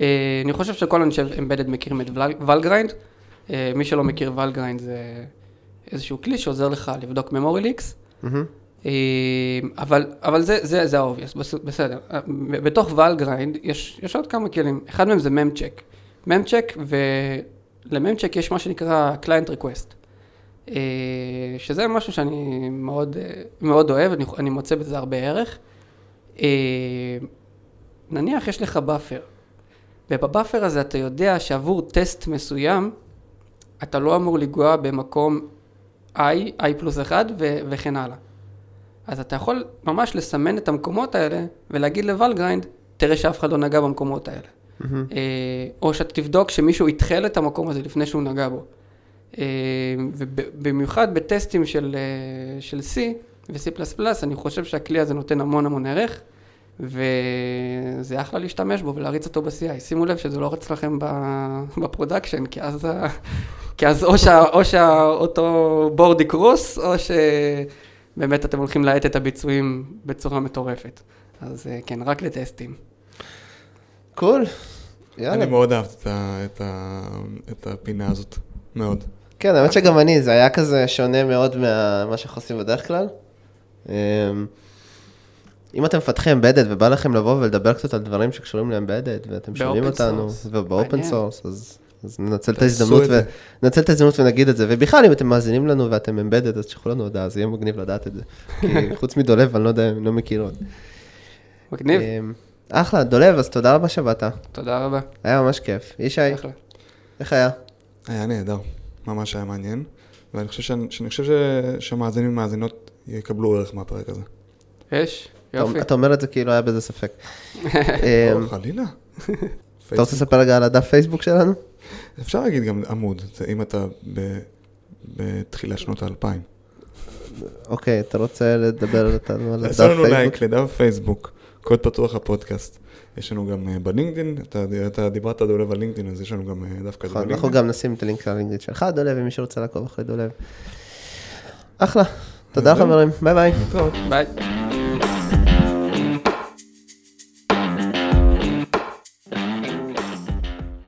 אה, אני חושב שכל אנשי embedded מכירים את Valgrind. אה, מי שלא מכיר Valgrind זה איזשהו כלי שעוזר לך לבדוק memory leaks. אה, אבל, אבל זה, זה, זה בס- בסדר. אה, בתוך Valgrind יש, יש עוד כמה כלים, אחד מהם זה Memcheck. Memcheck, ול Memcheck יש מה שנקרא client request. אה, שזה משהו שאני מאוד, אה, מאוד אוהב, אני, אני מוצא בזה הרבה ערך. אה, נניח יש לך buffer, וב buffer הזה אתה יודע שעבור טסט מסוים, אתה לא אמור לנגוע במקום i, i פלוס 1 ו- וכן הלאה. אז אתה יכול ממש לסמן את המקומות האלה ולהגיד ל Valgrind, תראה שאף אחד לא נגע במקומות האלה. אה, או שאתה תבדוק שמישהו יאתחל את המקום הזה לפני שהוא נגע בו. אה, ובמיוחד בטסטים של, אה, של C ו-C++, אני חושב שהכלי הזה נותן המון המון ערך, וזה אחלה להשתמש בו ולהריץ אותו ב-CI. שימו לב שזה לא רץ לכם ב- ב production, כי אז, ה- כי אז או, שה, או שאותו board יקרוס, או שבאמת אתם הולכים להאט את הביצועים בצורה מטורפת. אז אה, כן, רק לטסטים. cool. יאללה. אני מאוד אהבתי את ה- את ה- את הפינה הזאת, מאוד. כן, האמת שגם אני, זה היה כזה שונה מאוד ממה שאנחנו עושים בדרך כלל. אם אתם מפתחים embedded ובא לכם לבוא ולדבר קצת על דברים שקשורים ל embedded, ואתם שומעים אותנו. וב open. source, אז, אז ננצל את ההזדמנות, את זה. וננצל את ההזדמנות ונגיד את זה. ובכלל, אם אתם מאזינים לנו ואתם embedded, אז תשלחו לנו הודעה, זה יהיה מגניב לדעת את זה. כי חוץ מדולב, אני לא יודע, אני לא מכיר עוד. מגניב, אמ, אחלה, דולב, אז תודה רבה שבאת. תודה רבה. היה ממש כיף. ישי, אחלה. איך היה? היה נהדר, ממש היה מעניין. ואני חושב, שאני, שאני חושב ש, שהמאזינים ומאזינות יקבלו ערך מהפרק הזה. יש? אתה- יופי. אתה אומר את זה כאילו היה בזה ספק. אמ, לא, חלילה. אתה רוצה לספר רגע על הדף פייסבוק שלנו? אפשר להגיד גם עמוד, זה אם אתה בתחילת שנות האלפיים. אוקיי, אתה רוצה לדבר איתנו על הדף תעשו לנו פייסבוק? לייק לדף פייסבוק, קוד פתוח הפודקאסט. יש לנו גם אה, בלינקדאין, אתה, אתה דיברת דולב על לינקדאין, אז יש לנו גם אה, דף כזה נכון, אנחנו. גם נשים את הלינק ללינקדאין שלך, דולב, אם מישהו רוצה לעקוב אחרי דולב. אחלה. תודה. חברים, ביי ביי. ביי.